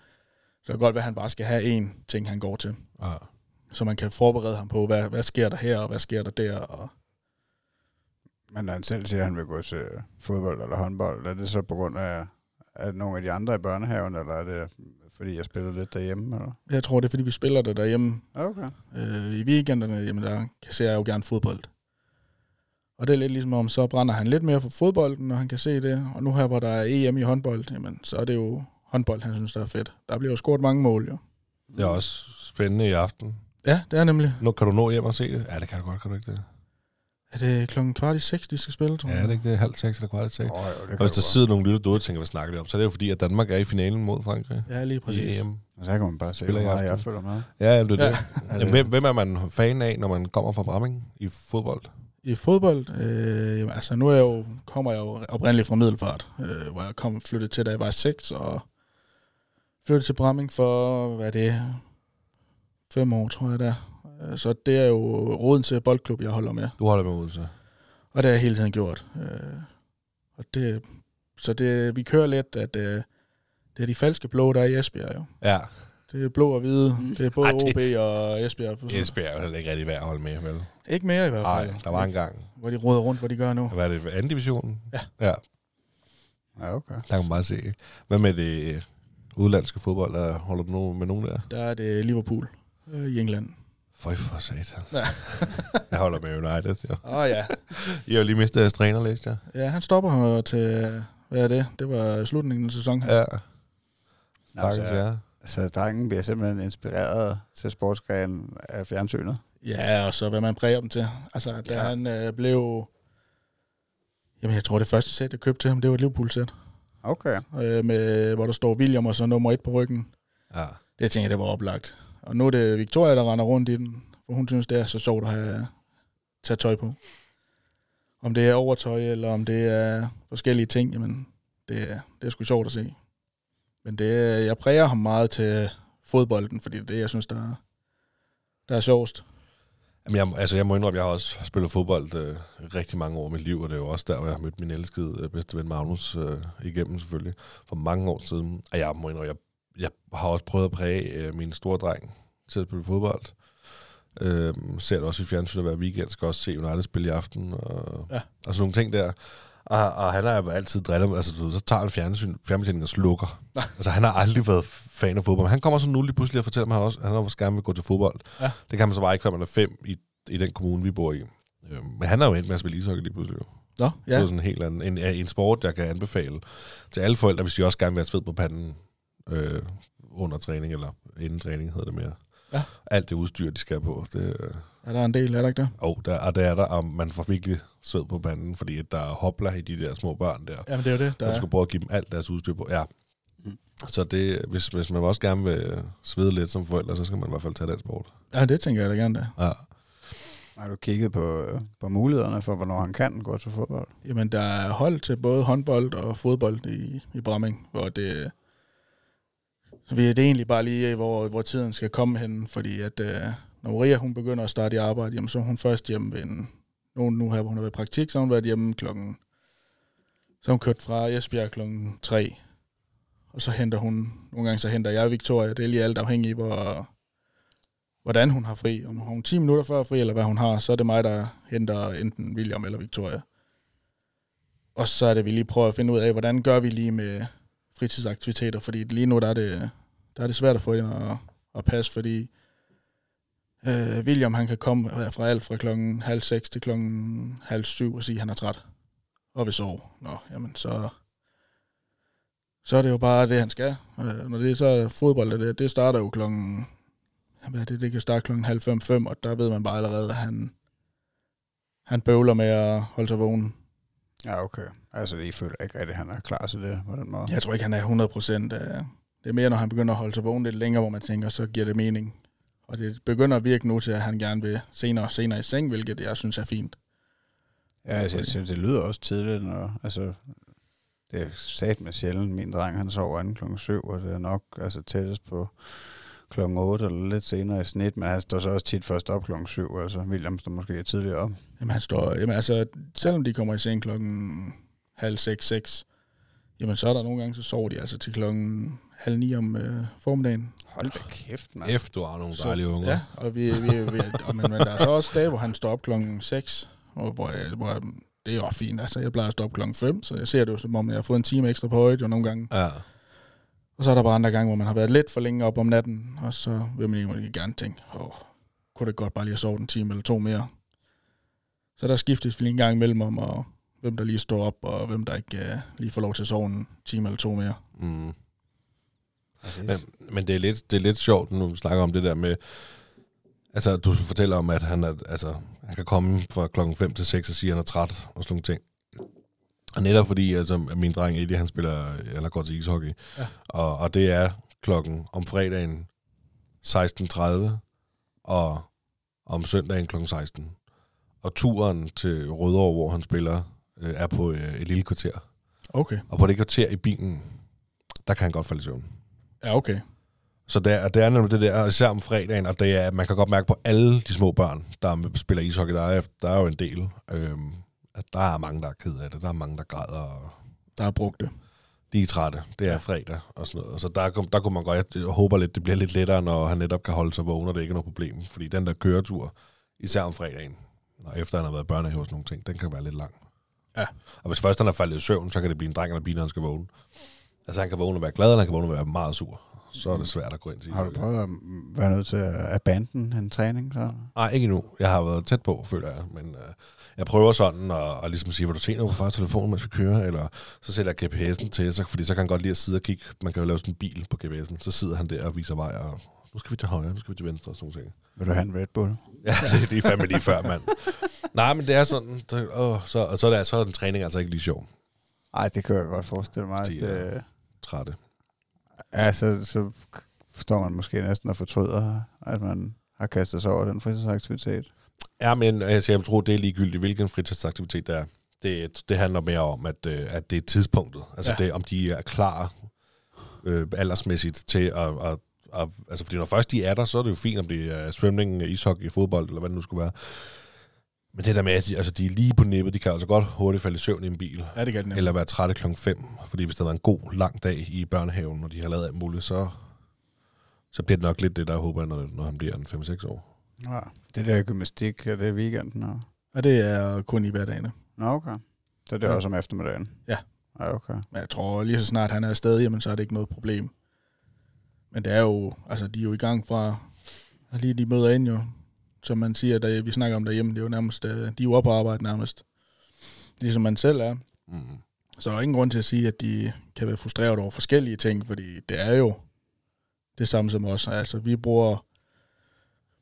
så kan godt være, at han bare skal have én ting, han går til Ja. så man kan forberede ham på, hvad, hvad sker der her, og hvad sker der der. Og Men når han selv siger, at han vil gå til fodbold eller håndbold, er det så på grund af det nogle af de andre i børnehaven, eller er det fordi jeg spiller lidt derhjemme? Eller? Jeg tror, det er, fordi vi spiller det derhjemme. Okay. Øh, I weekenderne, jamen der ser jeg jo gerne fodbold. Og det er lidt ligesom om, så brænder han lidt mere for fodbolden, når han kan se det. Og nu her, hvor der er EM i håndbold, jamen, så er det jo håndbold, han synes, der er fedt. Der bliver jo scoret mange mål, jo. Det er også spændende i aften. Ja, det er nemlig. Nu kan du nå hjem og se det? Ja, det kan du godt, kan du ikke det? Er det klokken kvart i seks, de skal spille, tror Ja, jeg? er det ikke det? Halv seks eller kvart i seks? Oh, jo, det Og hvis der sidder nogle lytter derude og tænker, hvad snakker de om, så er det jo fordi, at Danmark er i finalen mod Frankrig. Ja, lige præcis. I EM. godt. Så kan man bare se, hvor i meget jeg aften. følger med. Ja, det er Ja. det. (laughs) Jamen, hvem, hvem er man fan af, når man kommer fra Bramming i fodbold? I fodbold, øh, altså nu er jeg jo, kommer jeg jo oprindeligt fra Middelfart, øh, hvor jeg kom flyttet til, da jeg var 6, og flyttede til Bramming for, hvad er det, fem år, tror jeg der. Øh, Så det er jo roden til boldklub, jeg holder med. Du holder med så. Og det har jeg hele tiden gjort. Øh, og det, så det, vi kører lidt, at øh, det er de falske blå, der er i Esbjerg jo. Ja, Det er blå og hvide. Det er både Ej, det- OB og Esbjerg. Esbjerg er jo heller ikke rigtig værd at holde med, vel? Ikke mere i hvert Nej, fald. der var en gang. Hvor de råder rundt, hvor de gør nu. Hvad er det? Anden divisionen? Ja. Ja, Ja, okay. der kan man bare se. Hvad med det øh, udlandske fodbold? Der holder du nu med nogen der? Der er det Liverpool øh, i England. Føj for satan. Ja. (laughs) jeg holder med United, jo. Åh oh, ja. I har jo lige mistet jeres træner, læste jeg. Ja, han stopper her til, hvad er det? Det var slutningen af sæsonen. her. Ja, Nå, så, ja. så drengen bliver simpelthen inspireret til sportsgrenen af fjernsynet. Ja, og så hvad man præger dem til. Altså, da Ja. han øh, blev... Jamen, jeg tror, det første sæt, jeg købte til ham, det var et Liverpool-sæt. Okay. Øh, med, hvor der står William og så nummer et på ryggen. ja. Det tænker jeg, det var oplagt. Og nu er det Victoria, der render rundt i den. For hun synes, det er så sjovt at have tage tøj på. Om det er overtøj, eller om det er forskellige ting, jamen, det er, det er sgu sjovt at se. Men det, jeg præger ham meget til fodbolden, fordi det er det, jeg synes, der er, der er sjovest. Jamen, jeg, altså, jeg må indrømme, jeg har også spillet fodbold øh, rigtig mange år i mit liv, og det er jo også der, hvor jeg har mødt min elskede øh, bedste ven Magnus øh, igennem selvfølgelig, for mange år siden. Og jeg må indrømme, jeg, jeg har også prøvet at præge øh, min store dreng til at spille fodbold. Øh, ser det også i fjernsynet hver weekend, skal også se United spille i aften, og, Ja. og sådan nogle ting der. Og, og han har jo altid drillet altså du så tager han fjernsyn, fjernbetjeningen og slukker. altså han har aldrig været fan af fodbold, men han kommer så nu lige pludselig og fortæller mig, at han også, han også gerne vil gå til fodbold. Ja. Det kan man så bare ikke, før man er fem i, i den kommune, vi bor i. Øh, men han er jo endt med at spille ishockey lige pludselig. Nå, Ja. Det er sådan en helt anden, en, en sport, jeg kan anbefale til alle forældre, hvis de også gerne vil have sved på panden øh, under træning, eller inden træning hedder det mere. Ja. Alt det udstyr, de skal have på, det, øh, Er der en del, er der ikke det? oh, der, og det er der, og man får virkelig sved på panden, fordi at der er hopla i de der små børn der. Jamen, det er jo det, der Der er. skal prøve at give dem alt deres udstyr på. Ja. Mm. Så det, hvis, hvis man også gerne vil svede lidt som forældre, så skal man i hvert fald tage den sport. Ja, det tænker jeg da gerne, da. Ja. Har du kigget på, på mulighederne for, hvornår han kan gå til fodbold? Jamen, der er hold til både håndbold og fodbold i, i Bramming, hvor det, så vi er det egentlig bare lige, hvor, hvor tiden skal komme hen, fordi at øh, når Maria hun begynder at starte i arbejde, jamen, så er hun først hjemme ved en, nogen nu her, hvor hun har været i praktik, så har hun været hjemme klokken, så hun kørt fra Esbjerg klokken 3, og så henter hun, nogle gange så henter jeg Victoria, det er lige alt afhængig, hvor, hvordan hun har fri. Om hun har 10 minutter før fri, eller hvad hun har, så er det mig, der henter enten William eller Victoria. Og så er det, vi lige prøver at finde ud af, hvordan gør vi lige med fritidsaktiviteter, fordi lige nu der er det, der er det svært at få ind og, og passe, fordi øh, William han kan komme fra alt fra klokken halv seks til klokken halv syv og sige, at han er træt og vil sove. Nå, jamen så, så er det jo bare det, han skal. Øh, når det er så fodbold, det, det starter jo klokken, hvad er det, det kan starte klokken halv fem, fem, og der ved man bare allerede, at han, han bøvler med at holde sig vågen. Ja, okay. Altså, I føler ikke rigtig, at han er klar til det på den måde? Jeg tror ikke, han er 100 procent. Det er mere, når han begynder at holde sig vågen lidt længere, hvor man tænker, så giver det mening. Og det begynder at virke nu til, at han gerne vil senere og senere i seng, hvilket jeg synes er fint. Ja, altså, jeg synes, det lyder også tidligt, når, altså, det er sat med sjældent. Min dreng, han sover anden klokken 7, og det er nok altså, tættest på klokken 8 eller lidt senere i snit, men han står så også tit først op klokken 7, altså William står måske tidligere op. Jamen, han står, jamen, altså, selvom de kommer i seng klokken halv seks, seks, jamen, så er der nogle gange, så sover de altså til klokken halv ni om øh, formiddagen. Hold da kæft, mand. F, du har nogle dejlige unger. Ja, og vi, vi, vi og, men, men der er så også dage, hvor han står op klokken 6, og hvor, jeg- hvor jeg- det er også fint. Altså, jeg plejer at stå op klokken 5, så jeg ser det jo som om, jeg har fået en time ekstra på højde, jo nogle gange. Ja. Og så er der bare andre gange, hvor man har været lidt for længe op om natten, og så vil man egentlig gerne tænke, åh, kunne det godt bare lige have sovet en time eller to mere. Så der skiftes vi lige en gang imellem om, og hvem der lige står op, og hvem der ikke uh, lige får lov til at sove en time eller to mere. Mm. Men, men det, er lidt, det er lidt sjovt, nu vi snakker om det der med, altså du fortæller om, at han, er, altså, han kan komme fra klokken 5 til 6 og sige, at han er træt og sådan nogle ting. Og netop fordi, altså, min dreng Eddie, han spiller, eller går til ishockey, Ja. og, og det er klokken om fredagen 16.30, og om søndagen klokken 16. Og turen til Rødovre, hvor han spiller, øh, er på øh, et lille kvarter. Okay. Og på det kvarter i bilen, der kan han godt falde i søvn. Ja, okay. Så det er, det er nemlig det der, især om fredagen, og det er, man kan godt mærke på alle de små børn, der spiller ishockey, der er, der er jo en del, øhm, at der er mange, der er ked af det, der er mange, der græder, og Der er brugt det. de er trætte, det er Ja. fredag og sådan noget. Så der, der kunne man godt, jeg håber lidt, det bliver lidt lettere, når han netop kan holde sig vågen, og det ikke er noget problem. Fordi den der køretur, især om fredagen, og efter han har været børnehave og sådan nogle ting, den kan være lidt lang. Ja. Og hvis først han er faldet i søvn, så kan det blive en dreng eller bil, når han skal vågne. Altså han kan vågne og være glad, eller han kan vågne og være meget sur. Så er det svært at gå ind til. Har du prøvet at være nødt til at abandon en træning? Så? Nej, ikke endnu. Jeg har været tæt på, føler jeg. Men øh, jeg prøver sådan at, at ligesom sige, hvad du tænker på første telefon, mens vi kører, eller så sætter jeg GPS'en til, så, fordi så kan han godt lide at sidde og kigge. Man kan jo lave sådan en bil på GPS'en. Så sidder han der og viser vej, og nu skal vi til højre, nu skal vi til venstre, og sådan nogle ting. Vil du have en Red Bull? (laughs) Ja, det, er fandme lige før, mand. Nej, men det er sådan, det, åh, så, og så er, det, så er den træning altså ikke lige sjov. Nej, det kan jeg godt forestille mig. At, øh, Trætte. ja, så, forstår man måske næsten og fortryder, at man har kastet sig over den fritidsaktivitet. Ja, men altså, jeg tror, det er ligegyldigt, hvilken fritidsaktivitet det er. Det, det handler mere om, at, øh, at det er tidspunktet. Altså, ja. Det, om de er klar øh, aldersmæssigt til at, at, at... Altså, fordi når først de er der, så er det jo fint, om det er svømning, ishockey, fodbold, eller hvad det nu skulle være. Men det der med, at de, altså, de er lige på nippet, de kan altså godt hurtigt falde i søvn i en bil. Ja, det kan det Eller være trætte klokken 5. Fordi hvis det har været en god, lang dag i børnehaven, og de har lavet alt muligt, så, så bliver det nok lidt det, der jeg håber, når, når han bliver en 5-6 år. Ja. Det der gymnastik, er det weekenden? Og... Og det er kun i hverdagene. Nå, okay. Så det er Ja. også om eftermiddagen? Ja. Ja, okay. Men jeg tror, lige så snart han er afsted, jamen, så er det ikke noget problem. Men det er jo, altså de er jo i gang fra, lige de møder ind jo, som man siger, da vi snakker om derhjemme, det er jo nærmest, øh, de er jo oppe på arbejde nærmest. Ligesom man selv er. Mm. Så der er ingen grund til at sige, at de kan være frustreret over forskellige ting, fordi det er jo det samme som os. Altså, vi bruger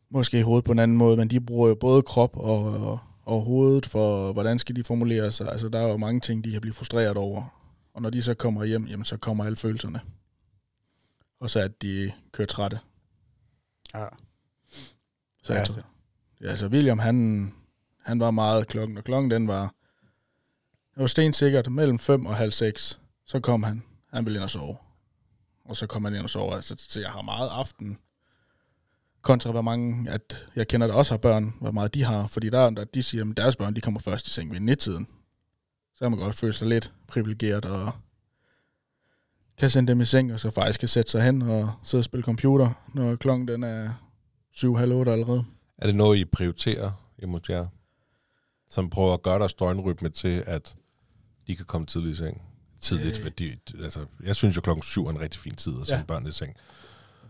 måske hovedet på en anden måde, men de bruger jo både krop og, og, og hovedet for, hvordan skal de formulere sig. Altså, der er jo mange ting, de kan blive frustreret over. Og når de så kommer hjem, jamen, så kommer alle følelserne. Og så at de kører trætte. Ja. Så Ja, ja, altså, ja, altså William, han, han var meget klokken, og klokken den var, det var stensikkert mellem 5 og halv 6. Så kom han. Han ville ind og sove. Og så kom han ind og sove. Altså, så jeg har meget aften. Kontra hvor mange, at jeg kender der også har børn, hvor meget de har. Fordi der, der de siger, at deres børn de kommer først i seng ved nittiden. Så kan man godt føle sig lidt privilegeret og kan sende dem i seng, og så faktisk kan sætte sig hen og sidde og spille computer, når klokken den er 7.30 allerede. Er det noget, I prioriterer hos jer? Som prøver at gøre deres døgnrytme til, at de kan komme tidligt i seng? Tidligt, Øh. fordi, altså, jeg synes jo klokken syv er en rigtig fin tid at sende Ja. børn i seng.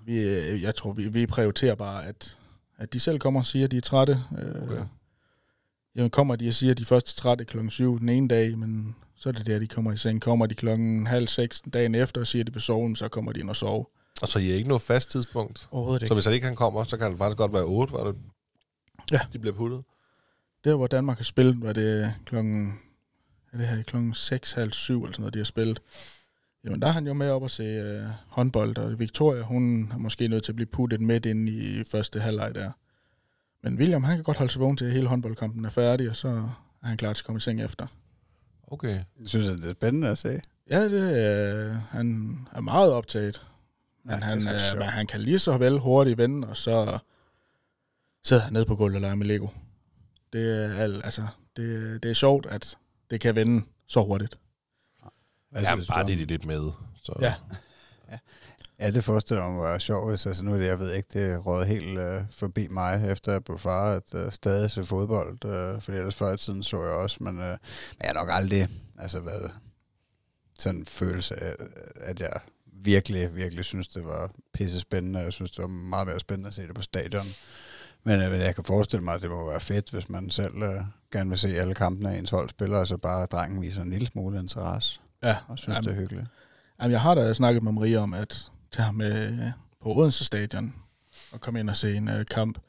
Vi, øh, jeg tror, vi, vi prioriterer bare, at, at de selv kommer og siger, at de er trætte. Øh, Okay. Jamen kommer de og siger, at de først er trætte klokken 7 den ene dag, men så er det der, de kommer i seng. Kommer de klokken halv seks dagen efter og siger, at de vil sove, så kommer de ind og sove. Og så I er ikke noget fast tidspunkt? Overhovedet Så hvis han ikke han kommer, så kan det faktisk godt være 8, var det? Ja. De bliver puttet. Der, hvor Danmark har spillet, var det klokken, er det her klokken 6, halv 7 eller sådan noget, de har spillet. Jamen, der er han jo med op at se øh, håndbold, og Victoria, hun er måske nødt til at blive puttet midt ind i første halvleg der. Men William, han kan godt holde sig vågen til, at hele håndboldkampen er færdig, og så er han klar til at komme i seng efter. Okay. Jeg synes, det er spændende at se. Ja, det, øh, han er meget optaget. Men Ja, ja, han, øh, men han kan lige så vel hurtigt vende, og så sidder han nede på gulvet og leger med Lego. Det er, al- altså, det, det er sjovt, at det kan vende så hurtigt. Hvad Ja, bare det er lidt med. Så. (laughs) Ja. Ja, det forestiller jeg mig var sjovt. hvis- Altså, nu er det, jeg ved ikke, det råd helt øh, forbi mig, efter jeg blev far, at øh, stadig se fodbold. Øh, fordi ellers før i tiden så jeg også, men, øh, men jeg har nok aldrig altså, været sådan en følelse af, at jeg virkelig, virkelig synes, det var pisse spændende. Jeg synes, det var meget mere spændende at se det på stadion. Men, øh, jeg kan forestille mig, at det må være fedt, hvis man selv øh, gerne vil se alle kampene af ens hold spiller, og så bare drengen viser en lille smule interesse, Ja, og synes, Jamen, det er hyggeligt. Jamen, jeg har da snakket med Maria om at tage ham med øh, på Odense Stadion og komme ind og se en uh, kamp.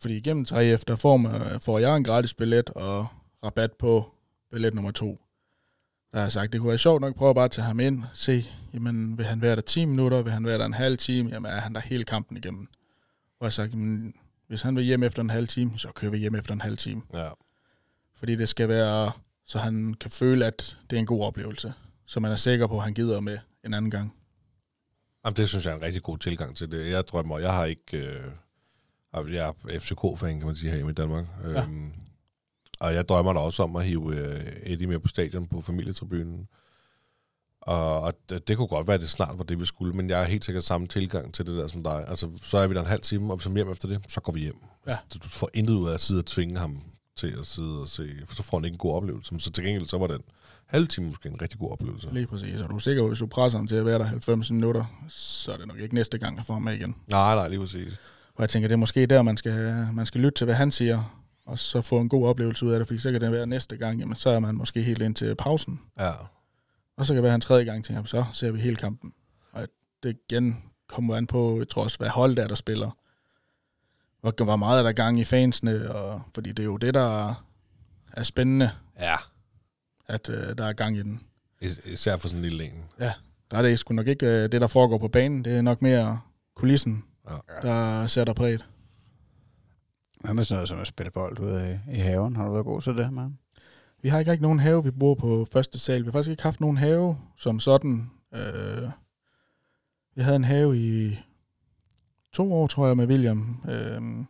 Fordi igennem 3F, der får, man, får jeg en gratis billet og rabat på billet nummer to. Der har sagt, det kunne være sjovt nok prøve bare at tage ham ind, se, jamen, vil han være der 10 minutter, vil han være der en halv time, jamen er han der hele kampen igennem. Og jeg har sagt, jamen, hvis han vil hjem efter en halv time, så kører vi hjem efter en halv time. Ja. Fordi det skal være, så han kan føle, at det er en god oplevelse. Så man er sikker på, at han gider med en anden gang. Jamen, det synes jeg er en rigtig god tilgang til det. Jeg drømmer, jeg har ikke... Øh, jeg er FCK-fan, kan man sige, herhjemme i Danmark. Ja. Øhm, og jeg drømmer da også om at hive øh, Eddie med på stadion på familietribunen. Og, og det, det kunne godt være, at det snart var det, vi skulle, men jeg er helt sikkert samme tilgang til det der som dig. Altså, så er vi der en halv time, og hvis vi hjem efter det, så går vi hjem. Ja. Altså, du får intet ud af at sidde og tvinge ham til at sidde og se, for så får han ikke en god oplevelse. Men så til gengæld, så var den halv time måske en rigtig god oplevelse. Lige præcis. Og du er sikker, på, hvis du presser ham til at være der 90 minutter, så er det nok ikke næste gang, at får ham med igen. Nej, nej, lige præcis. Og jeg tænker, det er måske der, man skal, man skal lytte til, hvad han siger, og så få en god oplevelse ud af det, fordi så kan det være næste gang, jamen så er man måske helt ind til pausen. Ja. Og så kan det være en tredje gang til ham, så ser vi hele kampen. Og det igen kommer an på, jeg tror også, hvad hold der, der spiller. Hvor, hvor meget er der gang i fansene, og, fordi det er jo det, der er spændende, Ja. at øh, der er gang i den. Is- især for sådan en lille en. Der er det sgu nok ikke øh, det, der foregår på banen. Det er nok mere kulissen, Ja. der sætter præget. Hvad med sådan noget som at spille bold ude i, i haven? Har du været god til det, man? Vi har ikke rigtig nogen have, vi bor på første sal. Vi har faktisk ikke haft nogen have som sådan. Øh, vi havde en have i to år, tror jeg, med William. Øh, men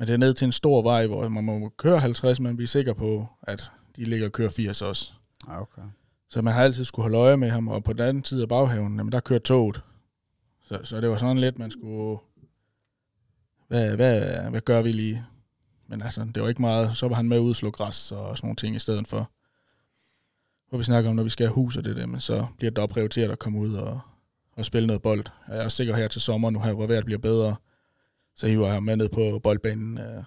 det er ned til en stor vej, hvor man må køre 50, men vi er sikre på, at de ligger og kører 80 også. Ah, okay. Så man har altid skulle holde øje med ham, og på den anden side af baghaven, jamen, der kørte toget. Så, så det var sådan lidt, man skulle... Hvad, hvad, hvad gør vi lige? Men altså, det var ikke meget. Så var han med ud og slå græs og sådan nogle ting i stedet for. Hvor vi snakker om, når vi skal have hus og det der, men så bliver det opprioriteret at komme ud og, og spille noget bold. Jeg er sikker her til sommer, nu her, hvor vejret bliver bedre, så hiver jeg med ned på boldbanen. øh,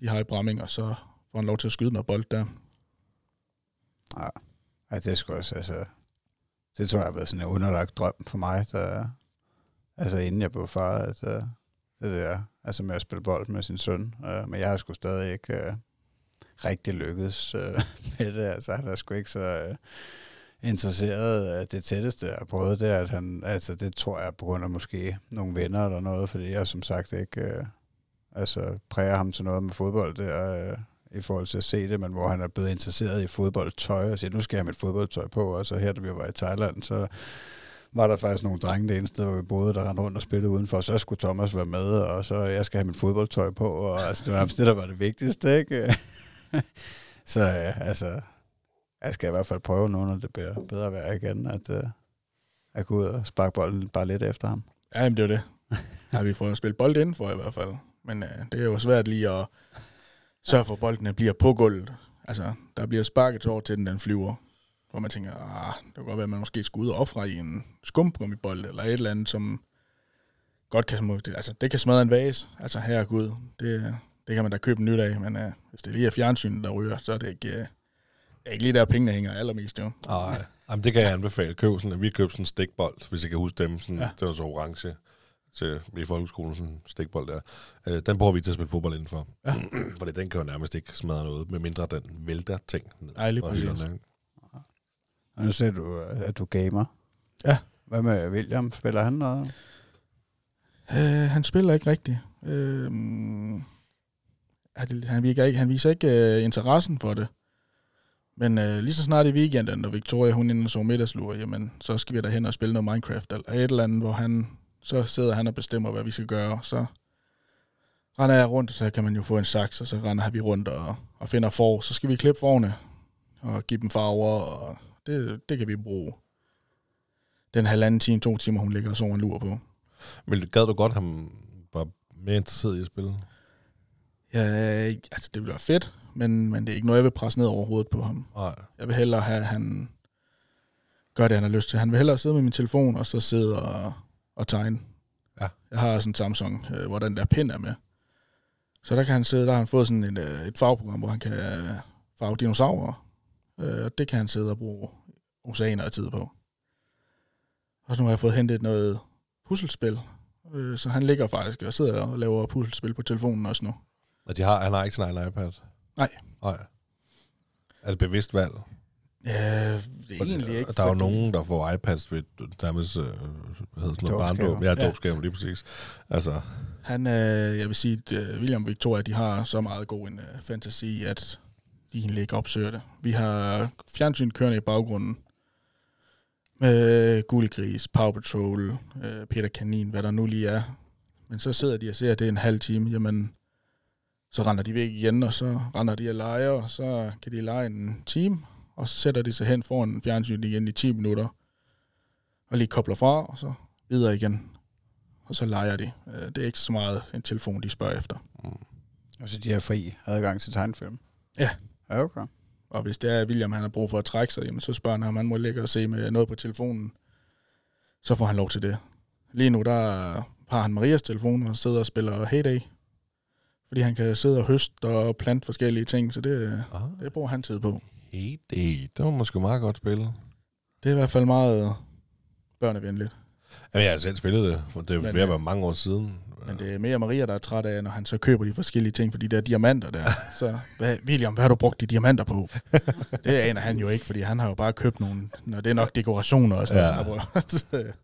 De har i Bramming, og så får han lov til at skyde noget bold der. Ja, ja det er sgu også, altså... Det tror jeg har været sådan en underlagt drøm for mig, der, altså inden jeg blev far, at øh, det der, altså med at spille bold med sin søn. Øh, men jeg har sgu stadig ikke øh, rigtig lykkedes øh, (laughs) med det. Altså han er sgu ikke så øh, interesseret. Uh, det tætteste, jeg har prøvet, det er, at han, altså det tror jeg er på grund af måske nogle venner eller noget, fordi jeg som sagt ikke, øh, altså præger ham til noget med fodbold der, øh, i forhold til at se det, men hvor han er blevet interesseret i fodboldtøj, og siger, nu skal jeg have mit fodboldtøj på, og så her, da vi var i Thailand, så var der faktisk nogle drenge det eneste, sted, hvor vi boede, der rendte rundt og spillede udenfor, så skulle Thomas være med, og så jeg skal have mit fodboldtøj på, og altså, det var det, der var det vigtigste, ikke? (laughs) så ja, altså, jeg skal i hvert fald prøve nu, når det bliver bedre vejr igen, at, uh, at gå ud og sparke bolden bare lidt efter ham. Ja, jamen, det er det. (laughs) Ja, vi får spillet bold indenfor i hvert fald. Men øh, det er jo svært lige at sørge for, at boldene bliver på gulvet. Altså, der bliver sparket over til den, den flyver. Hvor man tænker, ah, det kan godt være, at man måske skal ud og ofre i en skumgummibold, eller et eller andet, som godt kan, små- altså, det kan smadre en vase. Altså, herregud, det, det kan man da købe nyt af, men øh, hvis det lige er fjernsynet, der ryger, så er det ikke, det er ikke lige der, pengene hænger allermest, jo. Nej, Jamen, det kan jeg anbefale. Køb sådan, vi købte sådan en stikbold, hvis jeg kan huske dem. Sådan, Ja. Det var så orange til, i folkeskolen, sådan en stikbold der. Øh, den bruger vi til at spille fodbold indenfor. Ja. (clears throat) Fordi den kan jo nærmest ikke smadre noget, medmindre den vælter ting. ned Nej, lige præcis. hylderne? Og nu ser du, at du gamer. Ja. Hvad med William? Spiller han noget? Øh, han spiller ikke rigtigt. Øh, han, virker ikke, han viser ikke øh, interessen for det. Men øh, lige så snart i weekenden, når Victoria hun inde og så middagslur, jamen, så skal vi da hen og spille noget Minecraft, eller et eller andet, hvor han, så sidder han og bestemmer, hvad vi skal gøre. Så render jeg rundt, så kan man jo få en saks, og så render vi rundt og, og finder for. Så skal vi klippe forne og give dem farver, og det, det kan vi bruge. den halvanden time, to timer, hun ligger og sover en lur på. Men gad du godt, han var mere interesseret i at spille? Ja, altså det ville være fedt, men, men det er ikke noget, jeg vil presse ned over hovedet på ham. Nej. Jeg vil hellere have, at han gør det, han har lyst til. Han vil hellere sidde med min telefon, og så sidde og, og tegne. Ja. Jeg har sådan en Samsung, øh, hvor den der pind er med. Så der kan han sidde, der har han fået sådan et, øh, et farveprogram, hvor han kan øh, farve dinosaurer. Øh, og det kan han sidde og bruge oceaner af tid på. Og så nu har jeg fået hentet noget puslespil. Øh, så han ligger faktisk og sidder og laver puslespil på telefonen også nu. Og de har, han har ikke sin egen iPad? Nej. Nej. Er det bevidst valg? Ja, det er egentlig ikke. Der er jo nogen, der får iPads ved nærmest, øh, hvad hedder sådan noget, barndåb. Ja, Ja. dåbsgaver, lige præcis. Altså, Han, øh, jeg vil sige, at øh, William og Victoria, de har så meget god en øh, fantasi, at egentlig ikke opsøger det. Vi har fjernsyn kørende i baggrunden. Med Guldgris, Power Patrol, øh, Peter Kanin, hvad der nu lige er. Men så sidder de og ser, at det er en halv time. Jamen, så render de væk igen, og så render de og leger, og så kan de lege en time, og så sætter de sig hen foran fjernsyn igen i 10 minutter, og lige kobler fra, og så videre igen og så leger de. Øh, Det er ikke så meget en telefon, de spørger efter. Og så de har fri adgang til tegnefilm. Ja. Ja, okay. Og hvis det er, at William han har brug for at trække sig, jamen, så spørger han, om han må ligge og se med noget på telefonen. Så får han lov til det. Lige nu, der har han Marias telefon og sidder og spiller Heyday. Fordi han kan sidde og høste og plante forskellige ting, så det, ah, det bruger han tid på. hey, det, det var måske meget godt spil. Det er i hvert fald meget børnevenligt. Jamen, jeg har selv spillet det, for det Men, ved at være mange år siden. Men det er mere Maria, der er træt af, når han så køber de forskellige ting for de der diamanter der. Så, hvad, William, hvad har du brugt de diamanter på? (laughs) det aner han jo ikke, fordi han har jo bare købt nogle, når det er nok dekorationer og sådan Ja. noget.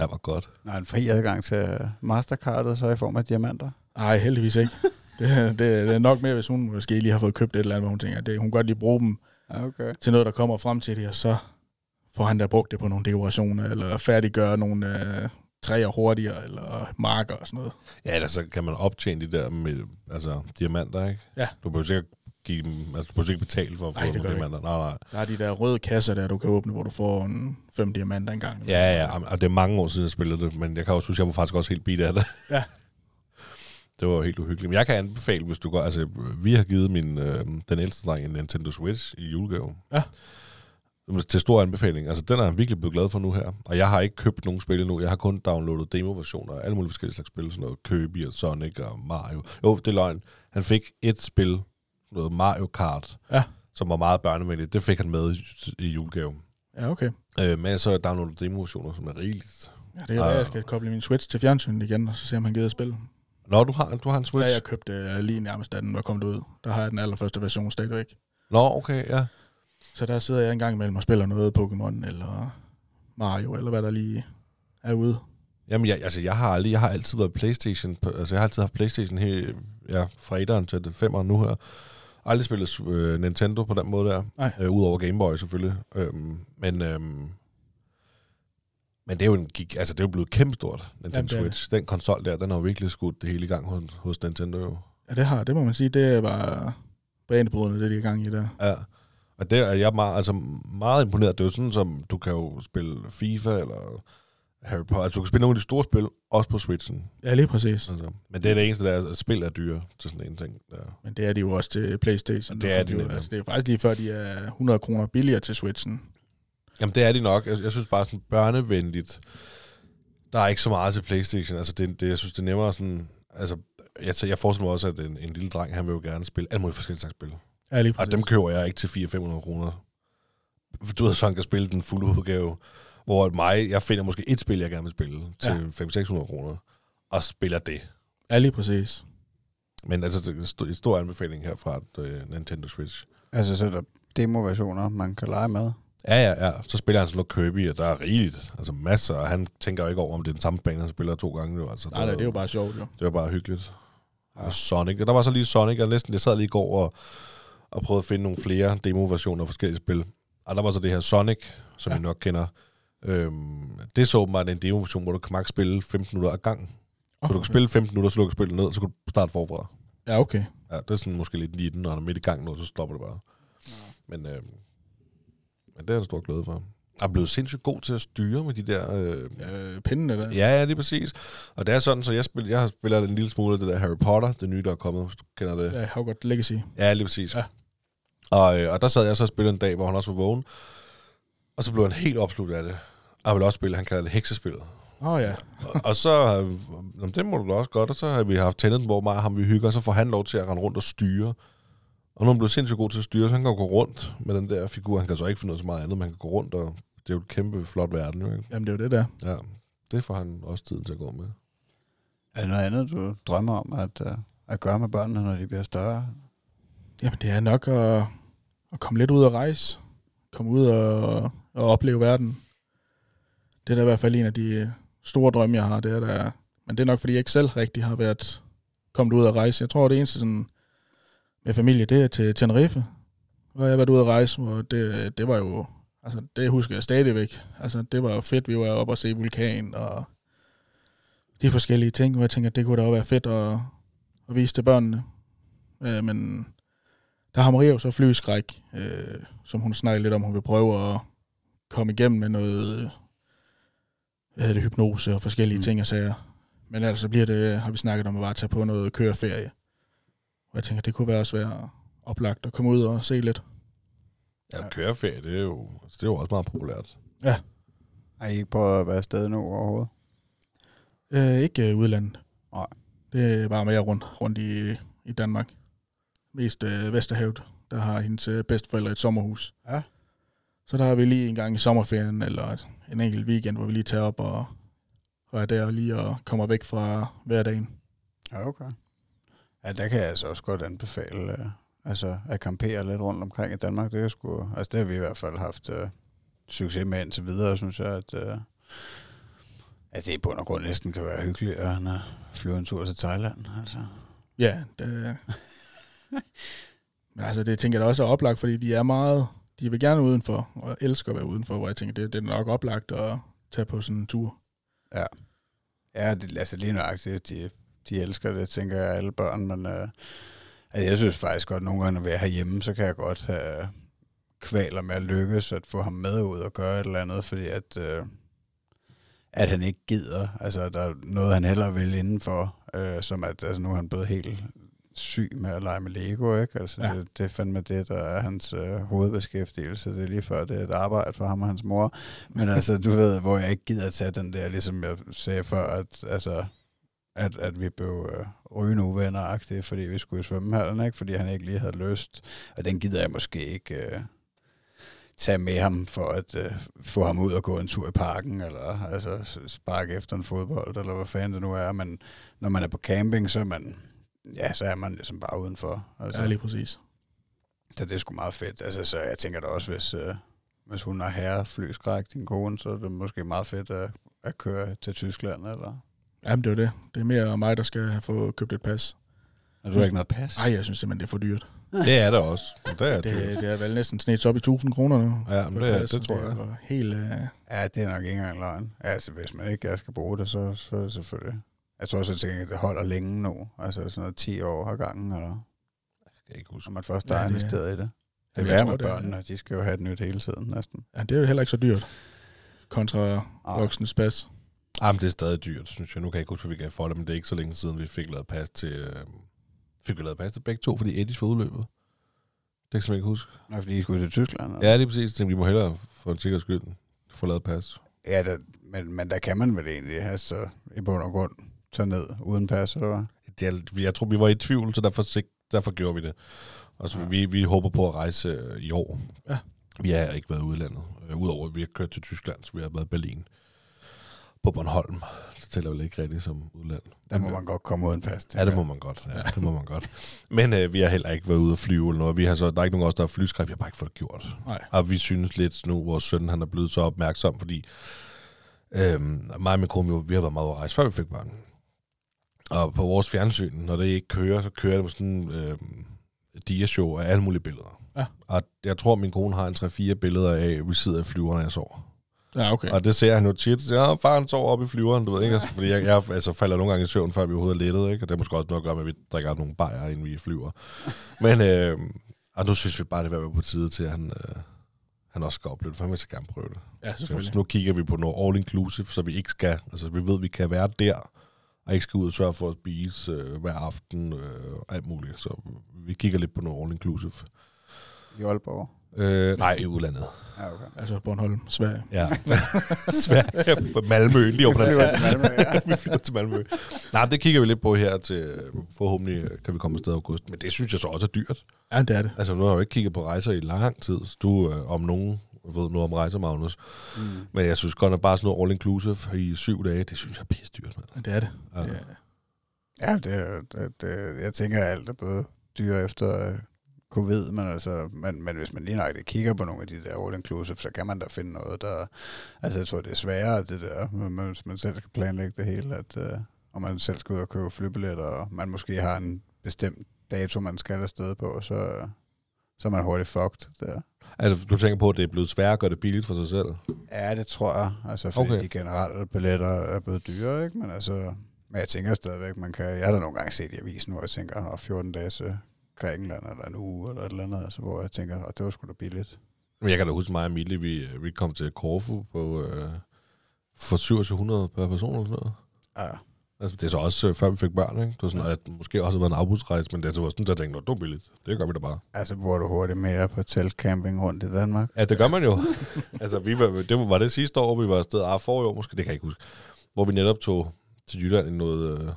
Ja, var (laughs) godt. Når han fri adgang til Mastercardet, så i form af diamanter. Ej, heldigvis ikke. (laughs) Det, det, det er nok mere, hvis hun måske lige har fået købt et eller andet, hvor hun tænker, at det, hun kan godt lige bruge dem Ja, okay. til noget, der kommer frem til det, og så får han da brugt det på nogle dekorationer, eller færdiggøre nogle øh, træer hurtigere, eller marker og sådan noget. Ja, ellers så kan man optjene de der med, altså, diamanter, ikke? Ja. Du behøver sikkert give dem, altså, du behøver ikke betale for at få Nej, du diamanter. Nej, nej. Der er de der røde kasser der, du kan åbne, hvor du får en fem diamanter engang. Ja, ja, og det er mange år siden, jeg spillede det, men jeg kan også huske, jeg var faktisk også helt bit af det. Ja. (laughs) Det var jo helt uhyggeligt. Men jeg kan anbefale, hvis du går... Altså, vi har givet min, øh, den ældste dreng en Nintendo Switch i julegave. Ja. Til stor anbefaling. Altså, den er han virkelig blevet glad for nu her. Og jeg har ikke købt nogen spil endnu. Jeg har kun downloadet demo-versioner af alle mulige forskellige slags spil. Sådan noget Kirby og Sonic og Mario. Jo, det er løgn. Han fik et spil, noget Mario Kart, Ja. som var meget børnevenligt. Det fik han med i, julegave. Ja, okay. Øh, men så downloadet demo-versioner, som er rigeligt. Ja, det er uh, jeg skal koble min Switch til fjernsynet igen, og så se, om han gider at spille. Nå, du har, du har en Switch? jeg købte uh, lige nærmest, da den var kommet ud. Der har jeg den allerførste version stadigvæk. Nå, okay, ja. Så der sidder jeg en gang imellem og spiller noget Pokémon, eller Mario, eller hvad der lige er ude. Jamen, jeg, altså, jeg har aldrig, jeg har altid været Playstation, altså, jeg har altid haft Playstation her, ja, fra 1'eren til den 5'eren nu her. Aldrig spillet øh, Nintendo på den måde der. Nej. Øh, Udover Game Boy selvfølgelig. Øhm, men, øhm, men det er jo en altså det er jo blevet kæmpestort, Nintendo Jamen, Switch. Den konsol der, den har jo virkelig skudt det hele i gang hos, hos Nintendo jo. Ja, det har, det må man sige, det var banebrydende, det de er i gang i der. Ja. Og der er jeg meget, altså meget imponeret. Det er jo sådan, som du kan jo spille FIFA eller Harry Potter. Altså, du kan spille nogle af de store spil, også på Switchen. Ja, lige præcis. Altså, men det er det eneste, der er, at spil er dyre til sådan en ting. Der. Men det er de jo også til Playstation. Og det er de nemlig. Altså, det er jo faktisk lige før, de er 100 kroner billigere til Switchen. Jamen, det er de nok. Jeg, jeg synes bare sådan børnevenligt. Der er ikke så meget til Playstation. Altså, det, det, jeg synes, det er nemmere sådan... Altså, jeg, jeg forestiller mig også, at en, en lille dreng, han vil jo gerne spille alle mulige forskellige slags spil. Ja, lige Og præcis. dem køber jeg ikke til 400-500 kroner. Du ved, så han kan spille den fulde udgave. Hvor mig, jeg finder måske et spil, jeg gerne vil spille til Ja. 500-600 kroner. Og spiller det. Ja, lige præcis. Men altså, det er en stor, en stor anbefaling her fra uh, Nintendo Switch. Altså, så er der demo-versioner, man kan lege med. Ja, ja, ja. Så spiller han sådan noget Kirby, og der er rigeligt. Altså masser, og han tænker jo ikke over, om det er den samme bane, han spiller to gange nu. Altså, Nej, nej, det er jo bare sjovt, jo. Det var bare hyggeligt. Ja. Og Sonic. Der var så lige Sonic, og næsten, jeg sad lige i går og, og prøvede at finde nogle flere demo-versioner af forskellige spil. Og der var så det her Sonic, som Ja. I nok kender. Øhm, det er så åbenbart en demo-version, hvor du kan maks spille 15 minutter ad gang. Så du kan spille 15 minutter, så lukker spillet ned, så kan du starte forfra. Ja, okay. Ja, det er sådan måske lidt lige, når han er midt i gang nu, så stopper det bare. Ja. Men, øhm, men det er en stor glæde for. er blevet sindssygt god til at styre med de der... Øh, Ja, pindene der. ja, ja, lige præcis. Og det er sådan, så jeg, spiller, jeg spiller en lille smule af det der Harry Potter, det nye, der er kommet, hvis du kender det. Ja, Hogwarts Legacy. Ja, lige præcis. Ja. Og, øh, og der sad jeg så og spillede en dag, hvor han også var vågen. Og så blev han helt opslugt af det. Og ville også spille, han kalder det heksespillet. Åh oh, ja. og, og så, øh, jamen, det må du da også godt, og så har vi haft tændet, hvor og ham vi hygger, og så får han lov til at rende rundt og styre. Og nu er han blevet sindssygt god til at styre, så han kan gå rundt med den der figur. Han kan så ikke finde noget så meget andet, men han kan gå rundt, og det er jo et kæmpe flot verden, jo, ikke? Jamen, det er jo det der. Ja, det får han også tiden til at gå med. Er der noget andet, du drømmer om at, uh, at gøre med børnene, når de bliver større? Jamen, det er nok at, at komme lidt ud og rejse. Komme ud og, og opleve verden. Det er da i hvert fald en af de øh, store drømme, jeg har. Det er der, men det er nok, fordi jeg ikke selv rigtig har været kommet ud og rejse. Jeg tror, det eneste sådan, med familie, det er til Tenerife. Hvor jeg har været ude at rejse, hvor det, det var jo... Altså, det husker jeg stadigvæk. Altså, det var jo fedt. Vi var oppe og se vulkan og de forskellige ting, hvor jeg tænker, det kunne da også være fedt at, at vise til børnene. Øh, men der har Maria jo så flyskræk, øh, som hun snakker lidt om, hun vil prøve at komme igennem med noget hedder det, hypnose og forskellige Mm. ting og sager. Men ellers så bliver det, har vi snakket om at bare tage på noget køreferie. Og jeg tænker, det kunne være også være oplagt at komme ud og se lidt. Ja, køreferie, det er jo, altså, det er jo også meget populært. Har I ikke prøvet at være afsted nu overhovedet? Øh, ikke øh, udlandet. Nej. Det er bare mere rundt, rundt i, i Danmark. Mest øh, Vesterhavet, der har hendes øh, bedsteforældre et sommerhus. Ja. Så der har vi lige en gang i sommerferien, eller et- en enkelt weekend, hvor vi lige tager op og, og er der og lige og kommer væk fra hverdagen. Ja, okay. Ja, der kan jeg altså også godt anbefale uh, altså at campere lidt rundt omkring i Danmark. Det, er sgu, altså det har vi i hvert fald haft uh, succes med indtil videre, synes jeg, at, uh, at det i bund og grund næsten kan være hyggeligt at uh, flyve en tur til Thailand. Altså. Ja, det, (laughs) men altså det tænker jeg da også er oplagt, fordi de er meget, de vil gerne udenfor, og elsker at være udenfor, hvor jeg tænker, det, det er nok oplagt at tage på sådan en tur. Ja, Ja, det, altså lige nøjagtigt, de, de elsker det, tænker jeg, alle børn, men øh, altså, jeg synes faktisk godt, nogle gange, når vi er herhjemme, så kan jeg godt have kvaler med at lykkes at få ham med ud og gøre et eller andet, fordi at, øh, at han ikke gider. Altså, der er noget, han hellere vil indenfor, øh, som at altså, nu er han blevet helt syg med at lege med Lego, ikke? Altså, ja. Det, det er fandme det, der er hans øh, hovedbeskæftigelse. Det er lige før, det er et arbejde for ham og hans mor. Men (laughs) altså, du ved, hvor jeg ikke gider at tage den der, ligesom jeg sagde før, at, altså, at, at vi blev øh, rygende uvenner fordi vi skulle i svømmehallen, ikke? fordi han ikke lige havde lyst. Og den gider jeg måske ikke øh, tage med ham for at øh, få ham ud og gå en tur i parken, eller altså sparke efter en fodbold, eller hvad fanden det nu er. Men når man er på camping, så er man, ja, så er man ligesom bare udenfor. Altså. Ja, lige præcis. Så det er sgu meget fedt. Altså, så jeg tænker da også, hvis, øh, hvis hun har herre flyskræk, din kone, så er det måske meget fedt at, at køre til Tyskland, eller? Jamen det er det. Det er mere mig, der skal have få købt et pas. Er du ikke noget pas? Ej, jeg synes simpelthen, det er for dyrt. Det er det også. (laughs) Det er Det, det. det er vel næsten snedt op i 1000 kroner nu. Ja, men det, er, pas, det tror jeg. er jo Helt, øh, Ja, det er nok ikke engang løgn. Altså, hvis man ikke skal bruge det, så, så er det selvfølgelig... Jeg tror også, at tænker, det holder længe nu. Altså sådan noget 10 år har gangen, eller Jeg kan ikke huske. så man først Ja, har det- investeret i det. Det er værre med det børnene. De skal jo have et nyt hele tiden, næsten. ja, det er jo heller ikke så dyrt. Kontra Ah. voksnes pas. Jamen, det er stadig dyrt, synes jeg. Nu kan jeg ikke huske, hvad vi gav for det, men det er ikke så længe siden, vi fik lavet pas til... Øh, fik vi lavet pas til begge to, fordi Eddie var udløbet. Det kan jeg ikke huske. Nej, fordi I skulle til Tyskland. eller? Ja, det er præcis. Tænkte, vi må hellere for en sikkerheds skyld få lavet pas. Ja, der, men, men der kan man vel egentlig have så i bund og grund tage ned uden pas, eller hvad? Det jeg tror, vi var i tvivl, så derfor, sik- derfor gjorde vi det. Og så Ja. vi, vi håber på at rejse øh, i år. Ja. Vi har ikke været i udlandet. Øh, Udover at vi har kørt til Tyskland, så vi har været i Berlin. På Bornholm. Det tæller vel ikke rigtigt som udland. Der må man godt komme uden pas. Ja, det må man godt. Ja, det må man godt. Men øh, vi har heller ikke været ude at flyve eller noget. Vi har så, der er ikke nogen af os, der har flyskræk. Vi har bare ikke fået det gjort. Nej. Og vi synes lidt nu, vores søn han er blevet så opmærksom, fordi øhm, mig og min kone, vi, vi har været meget ude at rejse, før vi fik børn. Og på vores fjernsyn, når det ikke kører, så kører det med sådan øhm, dia-show af alle mulige billeder. Ja. Og jeg tror, min kone har en 3-4 billeder af, vi sidder i flyveren, jeg sover. Ja, okay. Og det ser han jo tit. Ja, far han sover op i flyveren, du ved ikke? Altså, fordi jeg, jeg altså, falder nogle gange i søvn, før vi overhovedet er lettet, ikke? Og det er måske også noget at gøre med, at vi drikker nogle bajer, inden vi flyver. Men øh, og nu synes vi bare, det var på tide til, at han, øh, han også skal opleve det, for han vil så gerne prøve det. Ja, selvfølgelig. så nu kigger vi på noget all-inclusive, så vi ikke skal, altså vi ved, at vi kan være der, og ikke skal ud og sørge for at spise øh, hver aften øh, og alt muligt. Så vi kigger lidt på noget all-inclusive. I Aalborg. Øh, nej, i udlandet. Ja, okay. Altså Bornholm, Sverige. Ja. (laughs) Sverige på Malmø, lige over (laughs) flyver til Malmø, ja. vi flytter til Malmø. Nej, det kigger vi lidt på her til, øh, forhåbentlig øh, kan vi komme afsted i august. Men det synes jeg så også er dyrt. Ja, det er det. Altså, nu har jeg jo ikke kigget på rejser i lang tid. Du øh, om nogen ved noget om rejser, Magnus. Mm. Men jeg synes godt, at bare sådan noget all-inclusive i syv dage, det synes jeg er pisse dyrt. mand. Det er det. Ja. Ja. Ja, det, er- det, det, jeg tænker, at alt er både dyre efter øh, covid, men, altså, men, men hvis man lige nøjagtigt kigger på nogle af de der all-inclusive, så kan man da finde noget, der... Altså, jeg tror, det er sværere, det der, man- hvis man selv skal planlægge det hele, at, øh, og man selv skal ud og købe flybilletter, og man måske har en bestemt dato, man skal afsted på, så, så er man hurtigt fucked der. Altså, du tænker på, at det er blevet sværere at gøre det billigt for sig selv? Ja, det tror jeg. Altså, fordi Okay. de generelle billetter er blevet dyre, ikke? Men altså, men jeg tænker stadigvæk, man kan... Jeg har da nogle gange set i avisen, hvor jeg tænker, at 14 dage til Grækenland, eller en uge, eller et eller andet, altså, hvor jeg tænker, at det var sgu da billigt. Men jeg kan da huske mig og Emilie, vi, vi kom til Korfu på, øh, for 2700 per person eller sådan noget. Ja. Altså, det er så også øh, før vi fik børn, ikke? Det var sådan, at det måske også har været en afbudsrejse, men det er så var sådan, der tænkte, "Nå, det var billigt. Det gør vi da bare. Altså, bruger du hurtigt mere på teltcamping rundt i Danmark? Ja, det gør man jo. (laughs) altså, vi var, det var, var det sidste år, vi var afsted, ah, for år måske, det kan jeg ikke huske, hvor vi netop tog til Jylland i noget øh,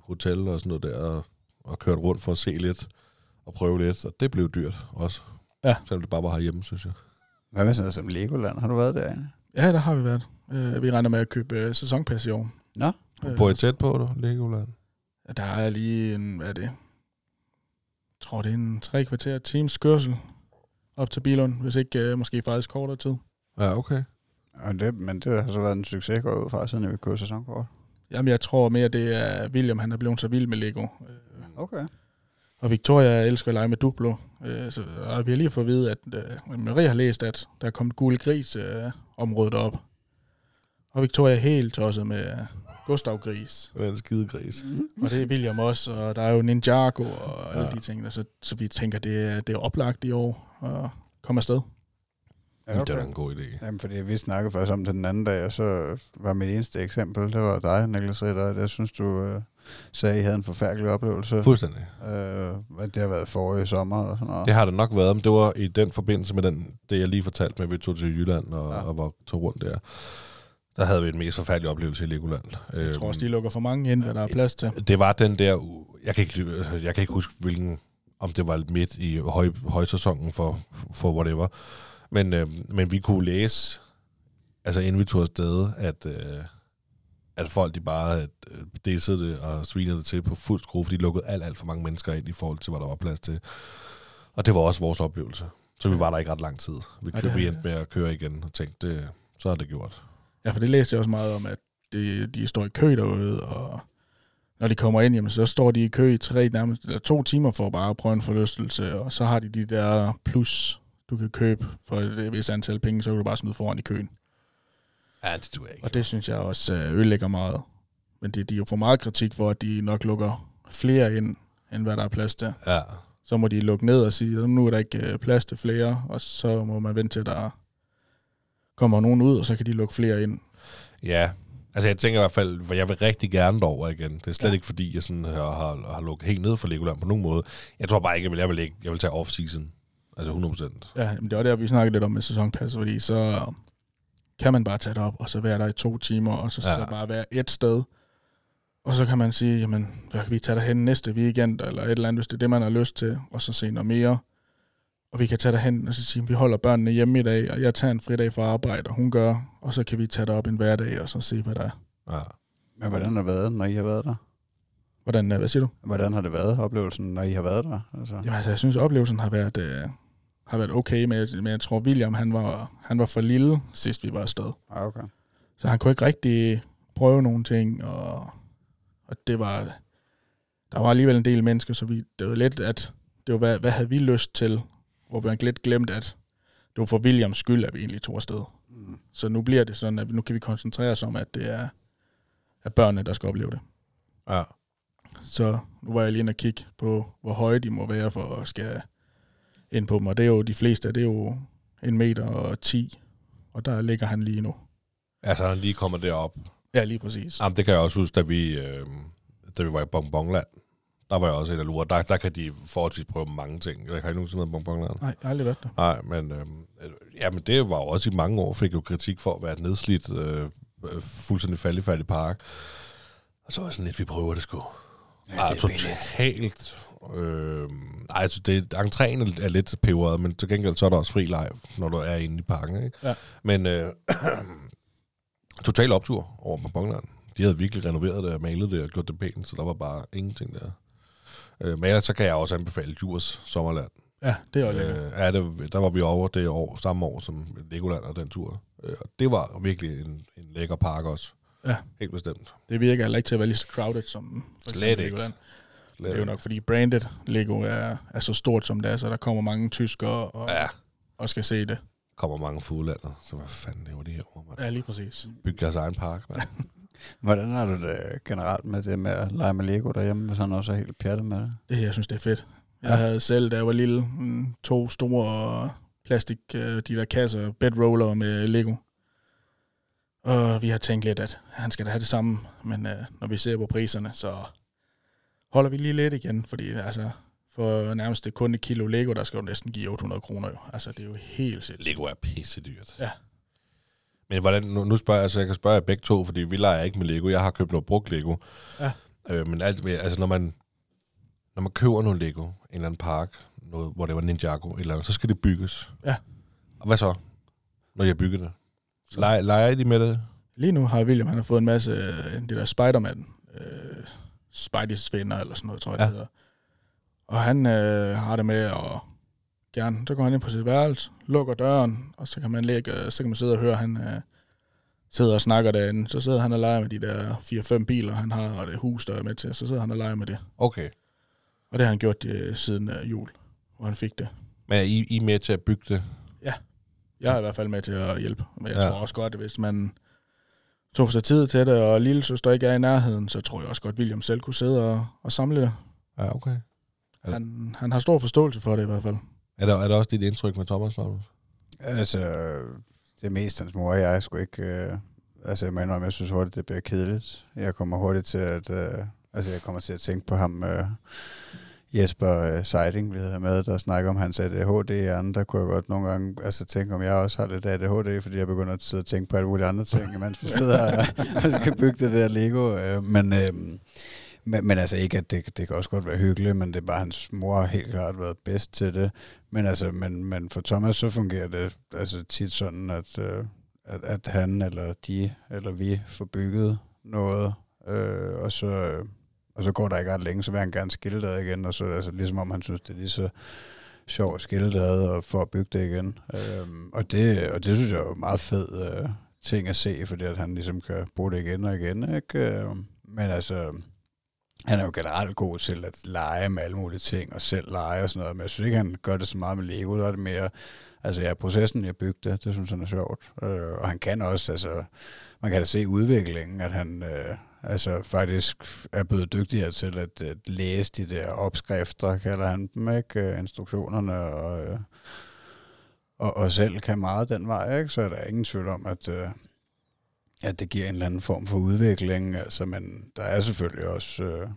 hotel og sådan noget der, og, og kørte rundt for at se lidt og prøve lidt, og det blev dyrt også. Ja. Selvom det bare var herhjemme, synes jeg. Hvad med sådan noget som Legoland? Har du været derinde? ja, der har vi været. Øh, vi regner med at købe øh, sæsonpas i år. Nå. Øh, Bor I tæt på det, Legoland? Der er lige en, hvad er det? Jeg tror, det er en tre kvarter times kørsel op til Bilund, hvis ikke øh, måske faktisk kortere tid. Ja, okay. Og det, men det har så været en succes, går ud fra, siden vi købte sæsonkort. Jamen, jeg tror mere, det er William, han er blevet så vild med Lego. Øh, Okay. Og Victoria elsker at lege med Duplo. Øh, så, og vi har lige fået at vide, at øh, Marie har læst, at der er kommet gule gris øh, området op. Og Victoria er helt tosset med Gustav Gris. Det er en skide gris. (laughs) Og det er William også, og der er jo Ninjago og alle Ja. de ting. der, Så, så vi tænker, det er, det er oplagt i år at komme afsted. Ja, Det er okay. en god idé. Jamen, fordi vi snakkede først om det den anden dag, og så var mit eneste eksempel, det var dig, Niklas Ritter. Jeg synes, du øh, sagde, at I havde en forfærdelig oplevelse. Fuldstændig. Øh, at det har været forrige sommer og sådan noget. Det har det nok været, men det var i den forbindelse med den, det, jeg lige fortalte med, at vi tog til Jylland og, ja. og var tog rundt der. Der havde vi en mest forfærdelig oplevelse i Legoland. Jeg tror også, de lukker for mange ind, hvad der er plads til. Det var den der, jeg kan ikke, altså, jeg kan ikke huske, hvilken, om det var midt i høj, højsæsonen for, for whatever. Men, øh, men vi kunne læse, altså inden vi tog afsted, at, øh, at folk de bare øh, dissede det og svinede det til på fuld skrue, fordi de lukkede alt, alt for mange mennesker ind i forhold til, hvad der var plads til. Og det var også vores oplevelse. Så vi var der ikke ret lang tid. Vi, Ja, kø- det- endte med at køre igen og tænkte, det, så er det gjort. Ja, for det læste jeg også meget om, at de, de står i kø derude, og når de kommer ind, jamen, så står de i kø i tre, nærmest, eller to timer for bare at prøve en forlystelse, og så har de de der plus, du kan købe for et vis antal penge, så kan du bare smide foran i køen. Ja, det tror jeg ikke. Og det synes jeg også øh, ødelægger meget. Men det, de får meget kritik for, at de nok lukker flere ind, end hvad der er plads til. Ja, Så må de lukke ned og sige, at nu er der ikke øh, plads til flere, og så må man vente til, at der kommer nogen ud, og så kan de lukke flere ind. Ja, altså jeg tænker i hvert fald, for jeg vil rigtig gerne derover igen. Det er slet Ja. ikke fordi, jeg sådan har, har, har lukket helt ned for Legoland på nogen måde. Jeg tror bare ikke, jeg vil, jeg vil, ikke, jeg vil tage off-season. Altså 100%. Ja, men det var der, vi snakkede lidt om med sæsonpas, fordi så kan man bare tage det op, og så være der i to timer, og så. Ja. så bare være et sted. Og så kan man sige, jamen, hvad kan vi tage derhen næste weekend, eller et eller andet, hvis det er det, man har lyst til, og så se noget mere. Og vi kan tage derhen og så sige, vi holder børnene hjemme i dag, og jeg tager en fridag fra arbejde, og hun gør, og så kan vi tage det op en hverdag, og så se, hvad der er. Ja. Men hvordan har det været, når I har været der? Hvordan, øh, hvad siger du? Hvordan har det været, oplevelsen, når I har været der? Altså. Jamen, altså, jeg synes, oplevelsen har været, øh, har været okay, men jeg, men jeg tror, William, han var, han var for lille, sidst vi var afsted. Ah, okay. Så han kunne ikke rigtig prøve nogle ting, og, og det var, der var alligevel en del mennesker, så vi, det var lidt, at det var, hvad, hvad havde vi lyst til, hvor vi lidt glemt, at det var for Williams skyld, at vi egentlig tog afsted. Mm. Så nu bliver det sådan, at nu kan vi koncentrere os om, at det er, er børnene, der skal opleve det. ja. Så nu var jeg lige inde og kigge på, hvor høje de må være for at skal ind på dem, og det er jo de fleste, det er jo en meter og 10, og der ligger han lige nu. Altså, han lige kommer derop. Ja, lige præcis. Jamen, det kan jeg også huske, da vi, øh, da vi var i Bonbonland. Der var jeg også en af lurer. Der, der kan de forholdsvis prøve mange ting. Jeg har ikke nogensinde været Bonbonland. Nej, jeg har aldrig været der. Nej, men, øh, ja, men det var jo også i mange år, fik jo kritik for at være et nedslidt, øh, øh, fuldstændig faldefærdig park. Og så var jeg sådan lidt, vi prøver det sgu. Ja, det er billigt. totalt. Øh, ej, altså, det, entréen er lidt peberet, men til gengæld så er der også fri leg, når du er inde i parken. Ikke? Ja. Men øh, (clears throat) total optur over på Bongland. De havde virkelig renoveret det og malet det og gjort det pænt, så der var bare ingenting der. Øh, men ellers så kan jeg også anbefale Djurs Sommerland. Ja, det er også. Øh, ja, det, der var vi over det år, samme år som Legoland og den tur. Øh, og det var virkelig en, en lækker park også. Ja. Helt bestemt. Det virker heller ikke til at være lige så crowded som for Slet ikke. Legoland. Slet Det er jo nok, fordi branded Lego er, er så stort som det er, så der kommer mange tyskere og, Ja, og skal se det. kommer mange fuglelander. Så hvad fanden laver de her over, mand? Ja, lige præcis. Bygge deres egen park, mand. (laughs) Hvordan har du det generelt med det med at lege med Lego derhjemme, hvis han også er helt pjattet med det? Det her, jeg synes, det er fedt. Jeg Ja. havde selv, da jeg var lille, mm, to store plastik, øh, de der kasser, bedroller med Lego. Og vi har tænkt lidt, at han skal da have det samme, men øh, når vi ser på priserne, så holder vi lige lidt igen, fordi altså, for nærmest det kun et kilo Lego, der skal jo næsten give 800 kroner jo. Altså, det er jo helt sindssygt. Lego er pisse dyrt. Ja. Men hvordan, nu, nu spørger jeg, så jeg kan spørge jer begge to, fordi vi leger ikke med Lego. Jeg har købt noget brugt Lego. Ja. Øh, men alt, altså når man, når man køber noget Lego, en eller anden park, noget, hvor det var Ninjago, et eller andet, så skal det bygges. Ja. Og hvad så, når jeg bygger det? Så- Leger, leger I de med det? Lige nu har William, han har fået en masse, øh, det der Spider-Man, øh, Spidey's venner eller sådan noget, tror jeg, Ja. det hedder. Og han øh, har det med at gerne, så går han ind på sit værelse, lukker døren, og så kan man, lægge, så kan man sidde og høre, han øh, sidder og snakker derinde. Så sidder han og leger med de der 4-5 biler, han har, og det hus, der er med til. Så sidder han og leger med det. Okay. Og det har han gjort øh, siden øh, jul, hvor han fik det. Men er I, I med til at bygge det? Jeg er i hvert fald med til at hjælpe. Men jeg Ja. ja. tror også godt, at hvis man tog sig tid til det, og lille søster ikke er i nærheden, så tror jeg også godt, at William selv kunne sidde og, og samle det. Ja, okay. Ja. Han, han har stor forståelse for det i hvert fald. Er der, er der også dit indtryk med Thomas, Magnus? Altså, det er mest hans mor og jeg skulle ikke... Øh, altså, jeg mener, jeg synes hurtigt, det bliver kedeligt. Jeg kommer hurtigt til at... Øh, altså, jeg kommer til at tænke på ham... Øh, Jesper øh, Seiding, vi havde med, der snakker om hans ADHD i anden, der kunne jeg godt nogle gange altså, tænke, om jeg også har lidt ADHD, fordi jeg begynder at sidde og tænke på alle mulige andre ting, mens vi sidder og, og skal bygge det der Lego. Øh, men, øh, men, men altså ikke, at det, det kan også godt være hyggeligt, men det er bare, hans mor har helt klart været bedst til det. Men altså, men, men for Thomas, så fungerer det altså tit sådan, at, øh, at, at han eller de, eller vi får bygget noget, øh, og så... Øh, og så går der ikke ret længe, så vil han gerne skille det igen, og så altså ligesom om han synes, det er lige så sjovt at skille det og få at bygge det igen. Øhm, og, det, og det synes jeg er jo meget fed øh, ting at se, fordi at han ligesom kan bruge det igen og igen. Ikke? Øhm, men altså, han er jo generelt god til at lege med alle mulige ting, og selv lege og sådan noget, men jeg synes ikke, han gør det så meget med Lego, der er det mere, altså ja, processen, jeg bygge det, det synes han er sjovt. Øh, og han kan også, altså, man kan da se udviklingen, at han øh, altså faktisk er blevet dygtigere til at, at læse de der opskrifter, kalder han dem, ikke? Øh, instruktionerne, og, øh, og, og selv kan meget den vej, ikke? så er der ingen tvivl om, at, øh, at det giver en eller anden form for udvikling, altså, men der er selvfølgelig også øh,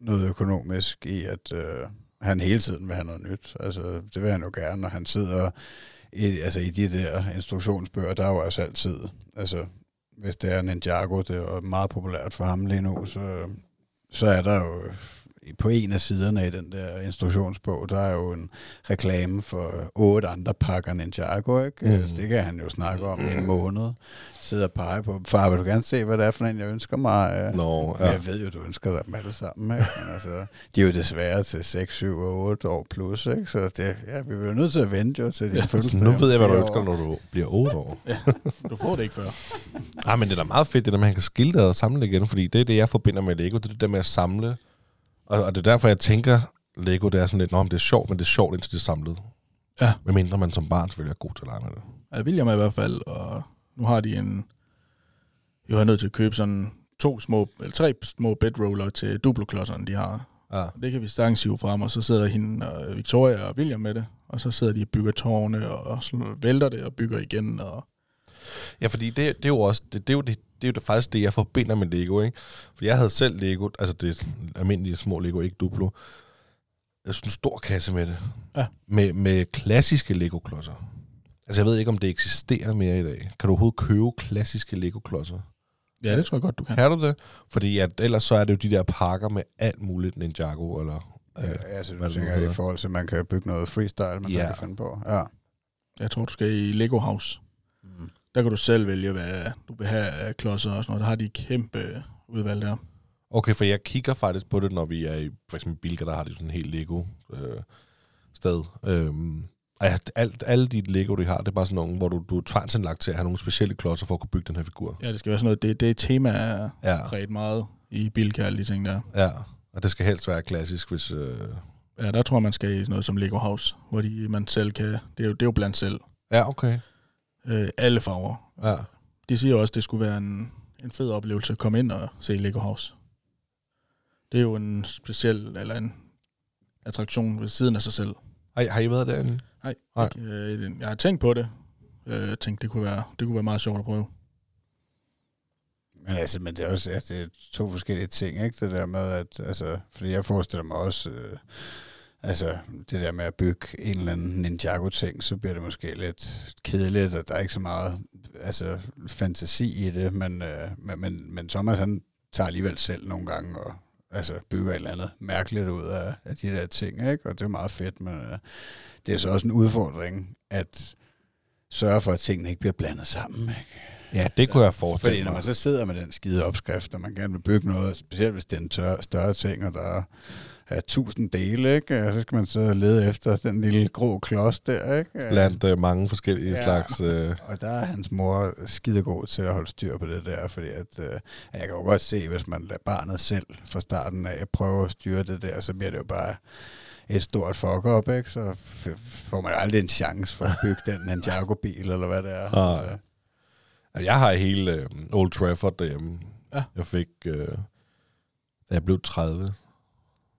noget økonomisk i, at øh, han hele tiden vil have noget nyt. Altså, det vil han jo gerne, når han sidder i, altså, i de der instruktionsbøger, der er jo også altid, altså, hvis det er Ninjago, det er jo meget populært for ham lige nu, så, øh, så er der jo på en af siderne i den der instruktionsbog, der er jo en reklame for otte andre pakker Ninjago, ikke? Mm. Mm. Det kan han jo snakke om i en måned. Sidde og pege på, far, vil du gerne se, hvad det er for en, jeg ønsker mig? Øh, Nå, Ja. ja. Jeg ved jo, du ønsker dig dem alle sammen, ikke? Men altså, de er jo desværre til 6, 7 og 8 år plus, ikke? Så det, ja, vi er jo nødt til at vente jo til din Ja, fødselsdag nu ved jeg, hvad du ønsker, år. når du bliver 8 år. Du får det ikke før. Ah, men det er da meget fedt, det der med, at han kan skille det og samle det igen, fordi det er det, jeg forbinder med Lego, det er det der med at samle. Og, og det er derfor, jeg tænker, Lego, det er sådan lidt, Nå, men det er sjovt, men det er sjovt, indtil det er samlet. Ja. Medmindre man som barn selvfølgelig er god til at lege med det. Ja, William er i hvert fald, og nu har de en... Jeg er nødt til at købe sådan to små, eller tre små bedroller til duploklodserne, de har. Ja. Det kan vi sagtens hive frem, og så sidder hende og Victoria og William med det, og så sidder de og bygger tårne, og slå- vælter det og bygger igen, og Ja, fordi det, det er jo også, det, det er jo det, det er jo faktisk det, jeg forbinder med Lego, ikke? For jeg havde selv Lego, altså det almindelige små Lego, ikke Duplo. Jeg synes, en stor kasse med det. Ja. Med, med klassiske Lego-klodser. Altså, jeg ved ikke, om det eksisterer mere i dag. Kan du overhovedet købe klassiske Lego-klodser? ja, det tror jeg godt, du kan. Kan du det? Fordi at ellers så er det jo de der pakker med alt muligt Ninjago, eller... Øh, Ja, altså, hvad du tænker i forhold til, at man kan bygge noget freestyle, man ja. kan finde på. Ja. Jeg tror, du skal i Lego House. Der kan du selv vælge, hvad du vil have af klodser og sådan noget. Der har de kæmpe udvalg der. Okay, for jeg kigger faktisk på det, når vi er i for eksempel Bilka, der har de sådan en helt Lego øh, sted. Øhm, og jeg, alt, alle de Lego, de har, det er bare sådan nogle, hvor du, du er tvangsindlagt til at have nogle specielle klodser for at kunne bygge den her figur. Ja, det skal være sådan noget. Det, det tema er Ja, præget meget i Bilka alle de ting der. ja. Og det skal helst være klassisk, hvis... Øh, Ja, der tror jeg, man skal i sådan noget som Lego House, hvor de, man selv kan... Det er jo, det er jo blandt selv. ja, okay. Øh, alle farver. Ja. De siger også, at det skulle være en, en fed oplevelse at komme ind og se Lego House. Det er jo en speciel, eller en attraktion ved siden af sig selv. I- har I været derinde? Nej, Nej. Ikke, øh, jeg har tænkt på det. Øh, Jeg tænkte, det kunne, være, det kunne være meget sjovt at prøve. Men altså, men det er også ja, det er to forskellige ting, ikke? Det der med, at, altså, fordi jeg forestiller mig også, øh, altså, det der med at bygge en eller anden Ninjago-ting, så bliver det måske lidt kedeligt, og der er ikke så meget, altså, fantasi i det, men, øh, men, men, men Thomas, han tager alligevel selv nogle gange og altså, bygger et eller andet mærkeligt ud af, af de der ting, ikke? Og det er meget fedt, men øh, det er så også en udfordring, at sørge for, at tingene ikke bliver blandet sammen, ikke? Ja, det kunne jeg forestille Fordi når man så sidder med den skide opskrift, og man gerne vil bygge noget, specielt hvis det er en tør, større ting, og der er, er tusind dele, ikke? Og så skal man så lede efter den lille grå klods der, ikke? Blandt øh, mange forskellige ja. Slags... Øh, (laughs) Og der er hans mor skidegod til at holde styr på det der, fordi at, øh, jeg kan jo godt se, hvis man lader barnet selv fra starten af prøve at styre det der, så bliver det jo bare et stort fuck up, ikke? Så får man jo aldrig en chance for at bygge (laughs) den Ninjago-bil, eller hvad det er. Nej. Altså, jeg har hele øh, Old Trafford derhjemme. Ja. Jeg fik, øh, da jeg blev 30.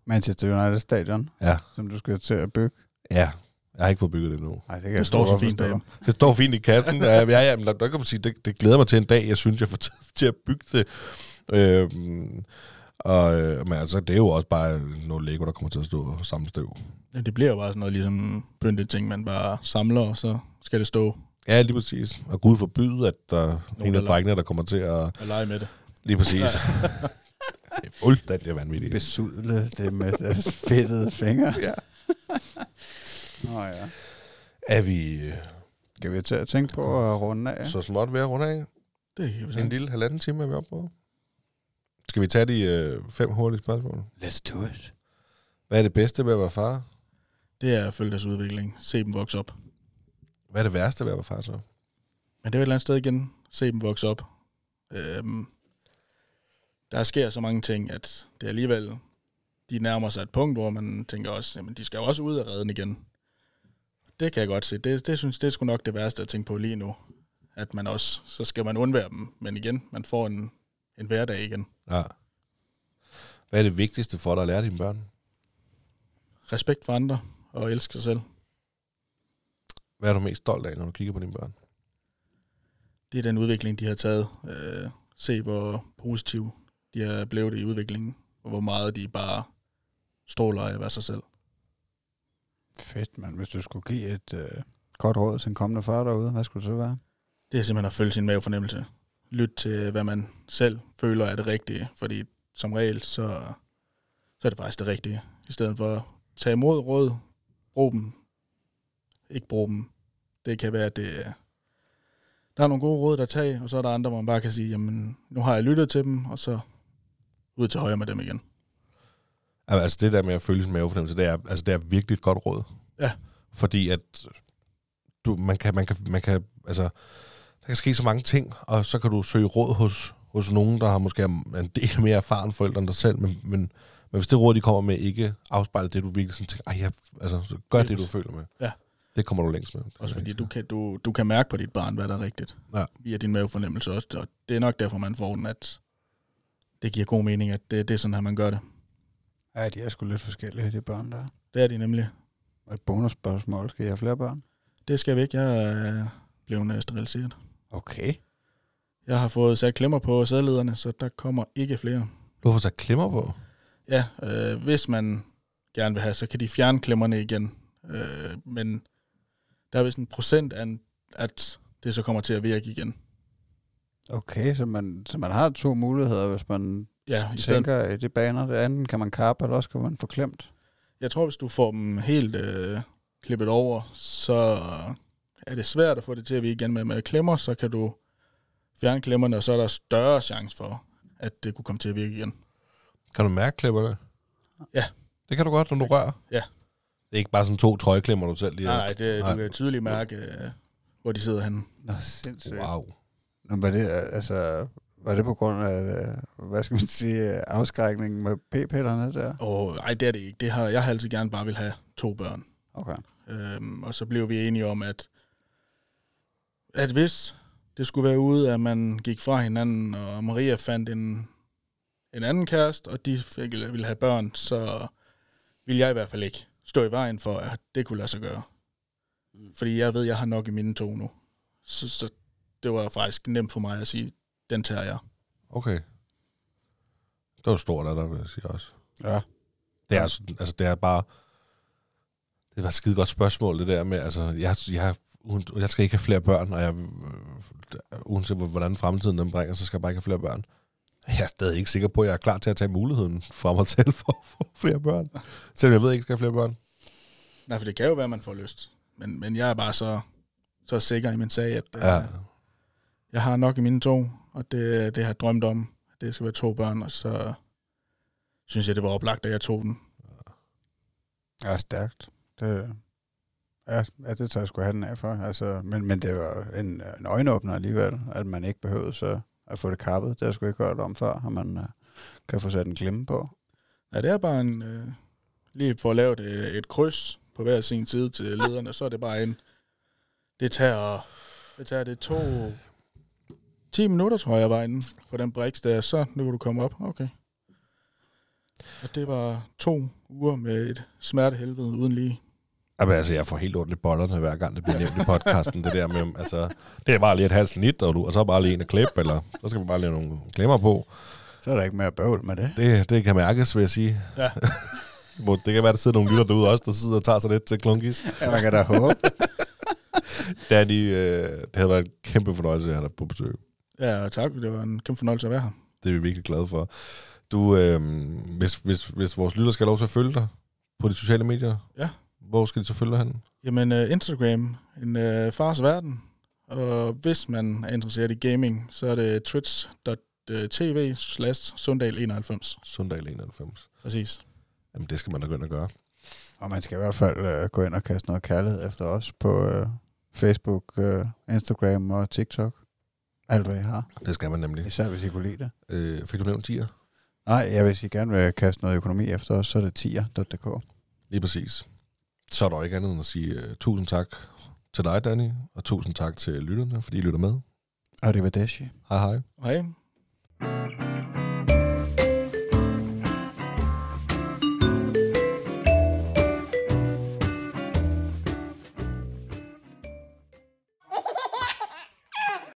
Manchester United Stadion, Ja. som du skal til at bygge. Ja, jeg har ikke fået bygget det endnu. Ej, det, kan Det står så fint derhjemme. Det står fint i kassen. ja, ja, ja men der, der kan man sige, det, det glæder mig til en dag, jeg synes, jeg får tid til at bygge det. Øhm, og, øh, men altså, det er jo også bare noget Lego, der kommer til at stå samme støv. Ja, det bliver jo bare sådan noget ligesom pyntet ting, man bare samler, og så skal det stå Ja, lige præcis. Og Gud forbyde, at der er en af der- drengene, der kommer til at... og lege med det. Lige præcis. (laughs) det er fuldstændig vanvittigt. Besudle det med deres fedtede fingre. Ja. (laughs) Nå ja. Er vi øh, Skal vi til at tænke på at runde af? så småt ved at runde af? Det kan vi En lille halvanden time er vi oppe på. Skal vi tage de øh, fem hurtige spørgsmål? Let's do it. Hvad er det bedste ved at være far? Det er at følge deres udvikling. Se dem vokse op. Hvad er det værste ved at være far så? Men det er jo et eller andet sted igen. Se dem vokse op. Øhm, der sker så mange ting, at det alligevel... De nærmer sig et punkt, hvor man tænker også, jamen de skal jo også ud af redden igen. Det kan jeg godt se. Det, det synes det er sgu nok det værste at tænke på lige nu. At man også, så skal man undvære dem. Men igen, man får en, en hverdag igen. Ja. Hvad er det vigtigste for dig at lære dine børn? Respekt for andre og elske sig selv. Hvad er du mest stolt af, når du kigger på dine børn? Det er den udvikling, de har taget. Øh, se, hvor positiv de er blevet i udviklingen, og hvor meget de bare stråler af at være sig selv. Fedt, mand. Hvis du skulle give et øh, godt råd til en kommende far derude, hvad skulle det så være? Det er simpelthen at følge sin mavefornemmelse. Lyt til, hvad man selv føler er det rigtige, fordi som regel, så, så er det faktisk det rigtige. I stedet for at tage imod råd, brug dem, ikke brug dem. Det kan være, at det, er- der er nogle gode råd, der tager, og så er der andre, hvor man bare kan sige, jamen, nu har jeg lyttet til dem, og så ud til højre med dem igen. Altså det der med at følge sin mavefornemmelse, det er, altså, det er virkelig et godt råd. Ja. Fordi at du, man kan, man kan, man kan, altså, der kan ske så mange ting, og så kan du søge råd hos, hos nogen, der har måske en del mere erfaren forældre end dig selv, men, men, men hvis det råd, de kommer med, ikke afspejler det, du virkelig sådan tænker, ej, jeg, altså, så gør det, du føler med. Ja. Det kommer du længst med. Også fordi du kan, du, du kan mærke på dit barn, hvad der er rigtigt. Ja. Via din mavefornemmelse også. Og det er nok derfor, man får den, at det giver god mening, at det, det er sådan her, man gør det. Ja, de er sgu lidt forskellige, de børn der. Det er de nemlig. Og et bonusspørgsmål. Skal I have flere børn? Det skal vi ikke. Jeg er blevet steriliseret. Okay. Jeg har fået sat klemmer på sædlederne, så der kommer ikke flere. Du har fået sat klemmer på. Ja, øh, hvis man gerne vil have, så kan de fjerne klemmerne igen. Øh, men der er vist en procent af, at det så kommer til at virke igen. Okay, så man, så man har to muligheder, hvis man Ja, i tænker i de baner. Det andet kan man kappe, eller også kan man få klemt. Jeg tror, hvis du får dem helt øh, klippet over, så er det svært at få det til at virke igen med, med klemmer, så kan du fjerne klemmerne, og så er der større chance for, at det kunne komme til at virke igen. Kan du mærke klipperne? Ja. Det kan du godt, når du rører? Ja. Det er ikke bare sådan to trøjeklemmer, du selv lige Nej, nej, det, du kan tydeligt mærke, øh, hvor de sidder henne. Nå, sindssygt. Wow. Nå, var det, altså, var det på grund af, øh, hvad skal man sige, afskrækningen med p-pillerne der? Og nej, det er det ikke. Det har, jeg har altid gerne bare vil have to børn. Okay. Øhm, og så blev vi enige om, at, at hvis det skulle være ude, at man gik fra hinanden, og Maria fandt en, en anden kæreste, og de fik, ville have børn, så ville jeg i hvert fald ikke stå i vejen for, at det kunne lade sig gøre. Fordi jeg ved, at jeg har nok i mine to nu. Så, så det var faktisk nemt for mig at sige, den tager jeg. Okay. Det var stort af dig, vil jeg sige også. Ja. Det er, altså, det er bare... Det var et skide godt spørgsmål, det der med, altså, jeg, jeg, jeg skal ikke have flere børn, og jeg, øh, uanset hvor- hvordan fremtiden den bringer, så skal jeg bare ikke have flere børn. Jeg er stadig ikke sikker på, at jeg er klar til at tage muligheden fra mig (laughs) selv for at få flere børn. Selvom jeg ved, at jeg ikke skal have flere børn. Nej, for det kan jo være, at man får lyst. Men, men jeg er bare så, så sikker i min sag, at Ja. øh, jeg har nok i mine to, og det, det har jeg drømt om, det skal være to børn, og så synes jeg, det var oplagt, at jeg tog den. Ja, stærkt. Det, ja, ja, det tager jeg sgu hatten af for. Altså, men, men det var en, en øjenåbner alligevel, at man ikke behøvede så at få det kappet. Det har jeg sgu ikke hørt om før, at man uh, kan få sat en klemme på. Ja, det er bare en, øh, lige for at lave et, et kryds på hver sin side til lederne, så er det bare en, det tager, det tager det to, 10 minutter, tror jeg, var inde på den briks der, så nu kan du komme op. Okay. Og det var to uger med et smertehelvede uden lige. Jamen, altså, jeg får helt ondt i bollerne, hver gang det bliver nævnt i podcasten, det der med, altså, det er bare lige et halvt snit, og, du, og så bare lige en at klippe, eller så skal vi bare lige nogle klemmer på. Så er der ikke mere bøvl med det. Det, det kan mærkes, vil jeg sige. Ja. (laughs) Hvor Det kan være, der sidder nogle lytter derude også, der sidder og tager sig lidt til klunkis. Ja, man kan da håbe. (laughs) Danny, øh, det har været en kæmpe fornøjelse at have dig på besøg. Ja, tak. Det var en kæmpe fornøjelse at være her. Det er vi virkelig glade for. Du, øh, hvis, hvis, hvis vores lytter skal have lov til at følge dig på de sociale medier, Ja. hvor skal de så følge dig hen? Jamen, uh, Instagram, en uh, fars verden. Og hvis man er interesseret i gaming, så er det twitch.tv slash sundal91. Sundal 91. Præcis. Jamen, det skal man da gå ind og gøre. Og man skal i hvert fald øh, gå ind og kaste noget kærlighed efter os på øh, Facebook, øh, Instagram og TikTok. Alt, hvad I har. Det skal man nemlig. Især hvis I kunne lide det. Øh, fik du nævnt tier? Nej, ja, hvis I gerne vil kaste noget økonomi efter os, så er det tier.dk. Lige præcis. Så er der ikke andet end at sige uh, tusind tak til dig, Danny, og tusind tak til lytterne, fordi I lytter med. Dashi. Hej hej. Hej.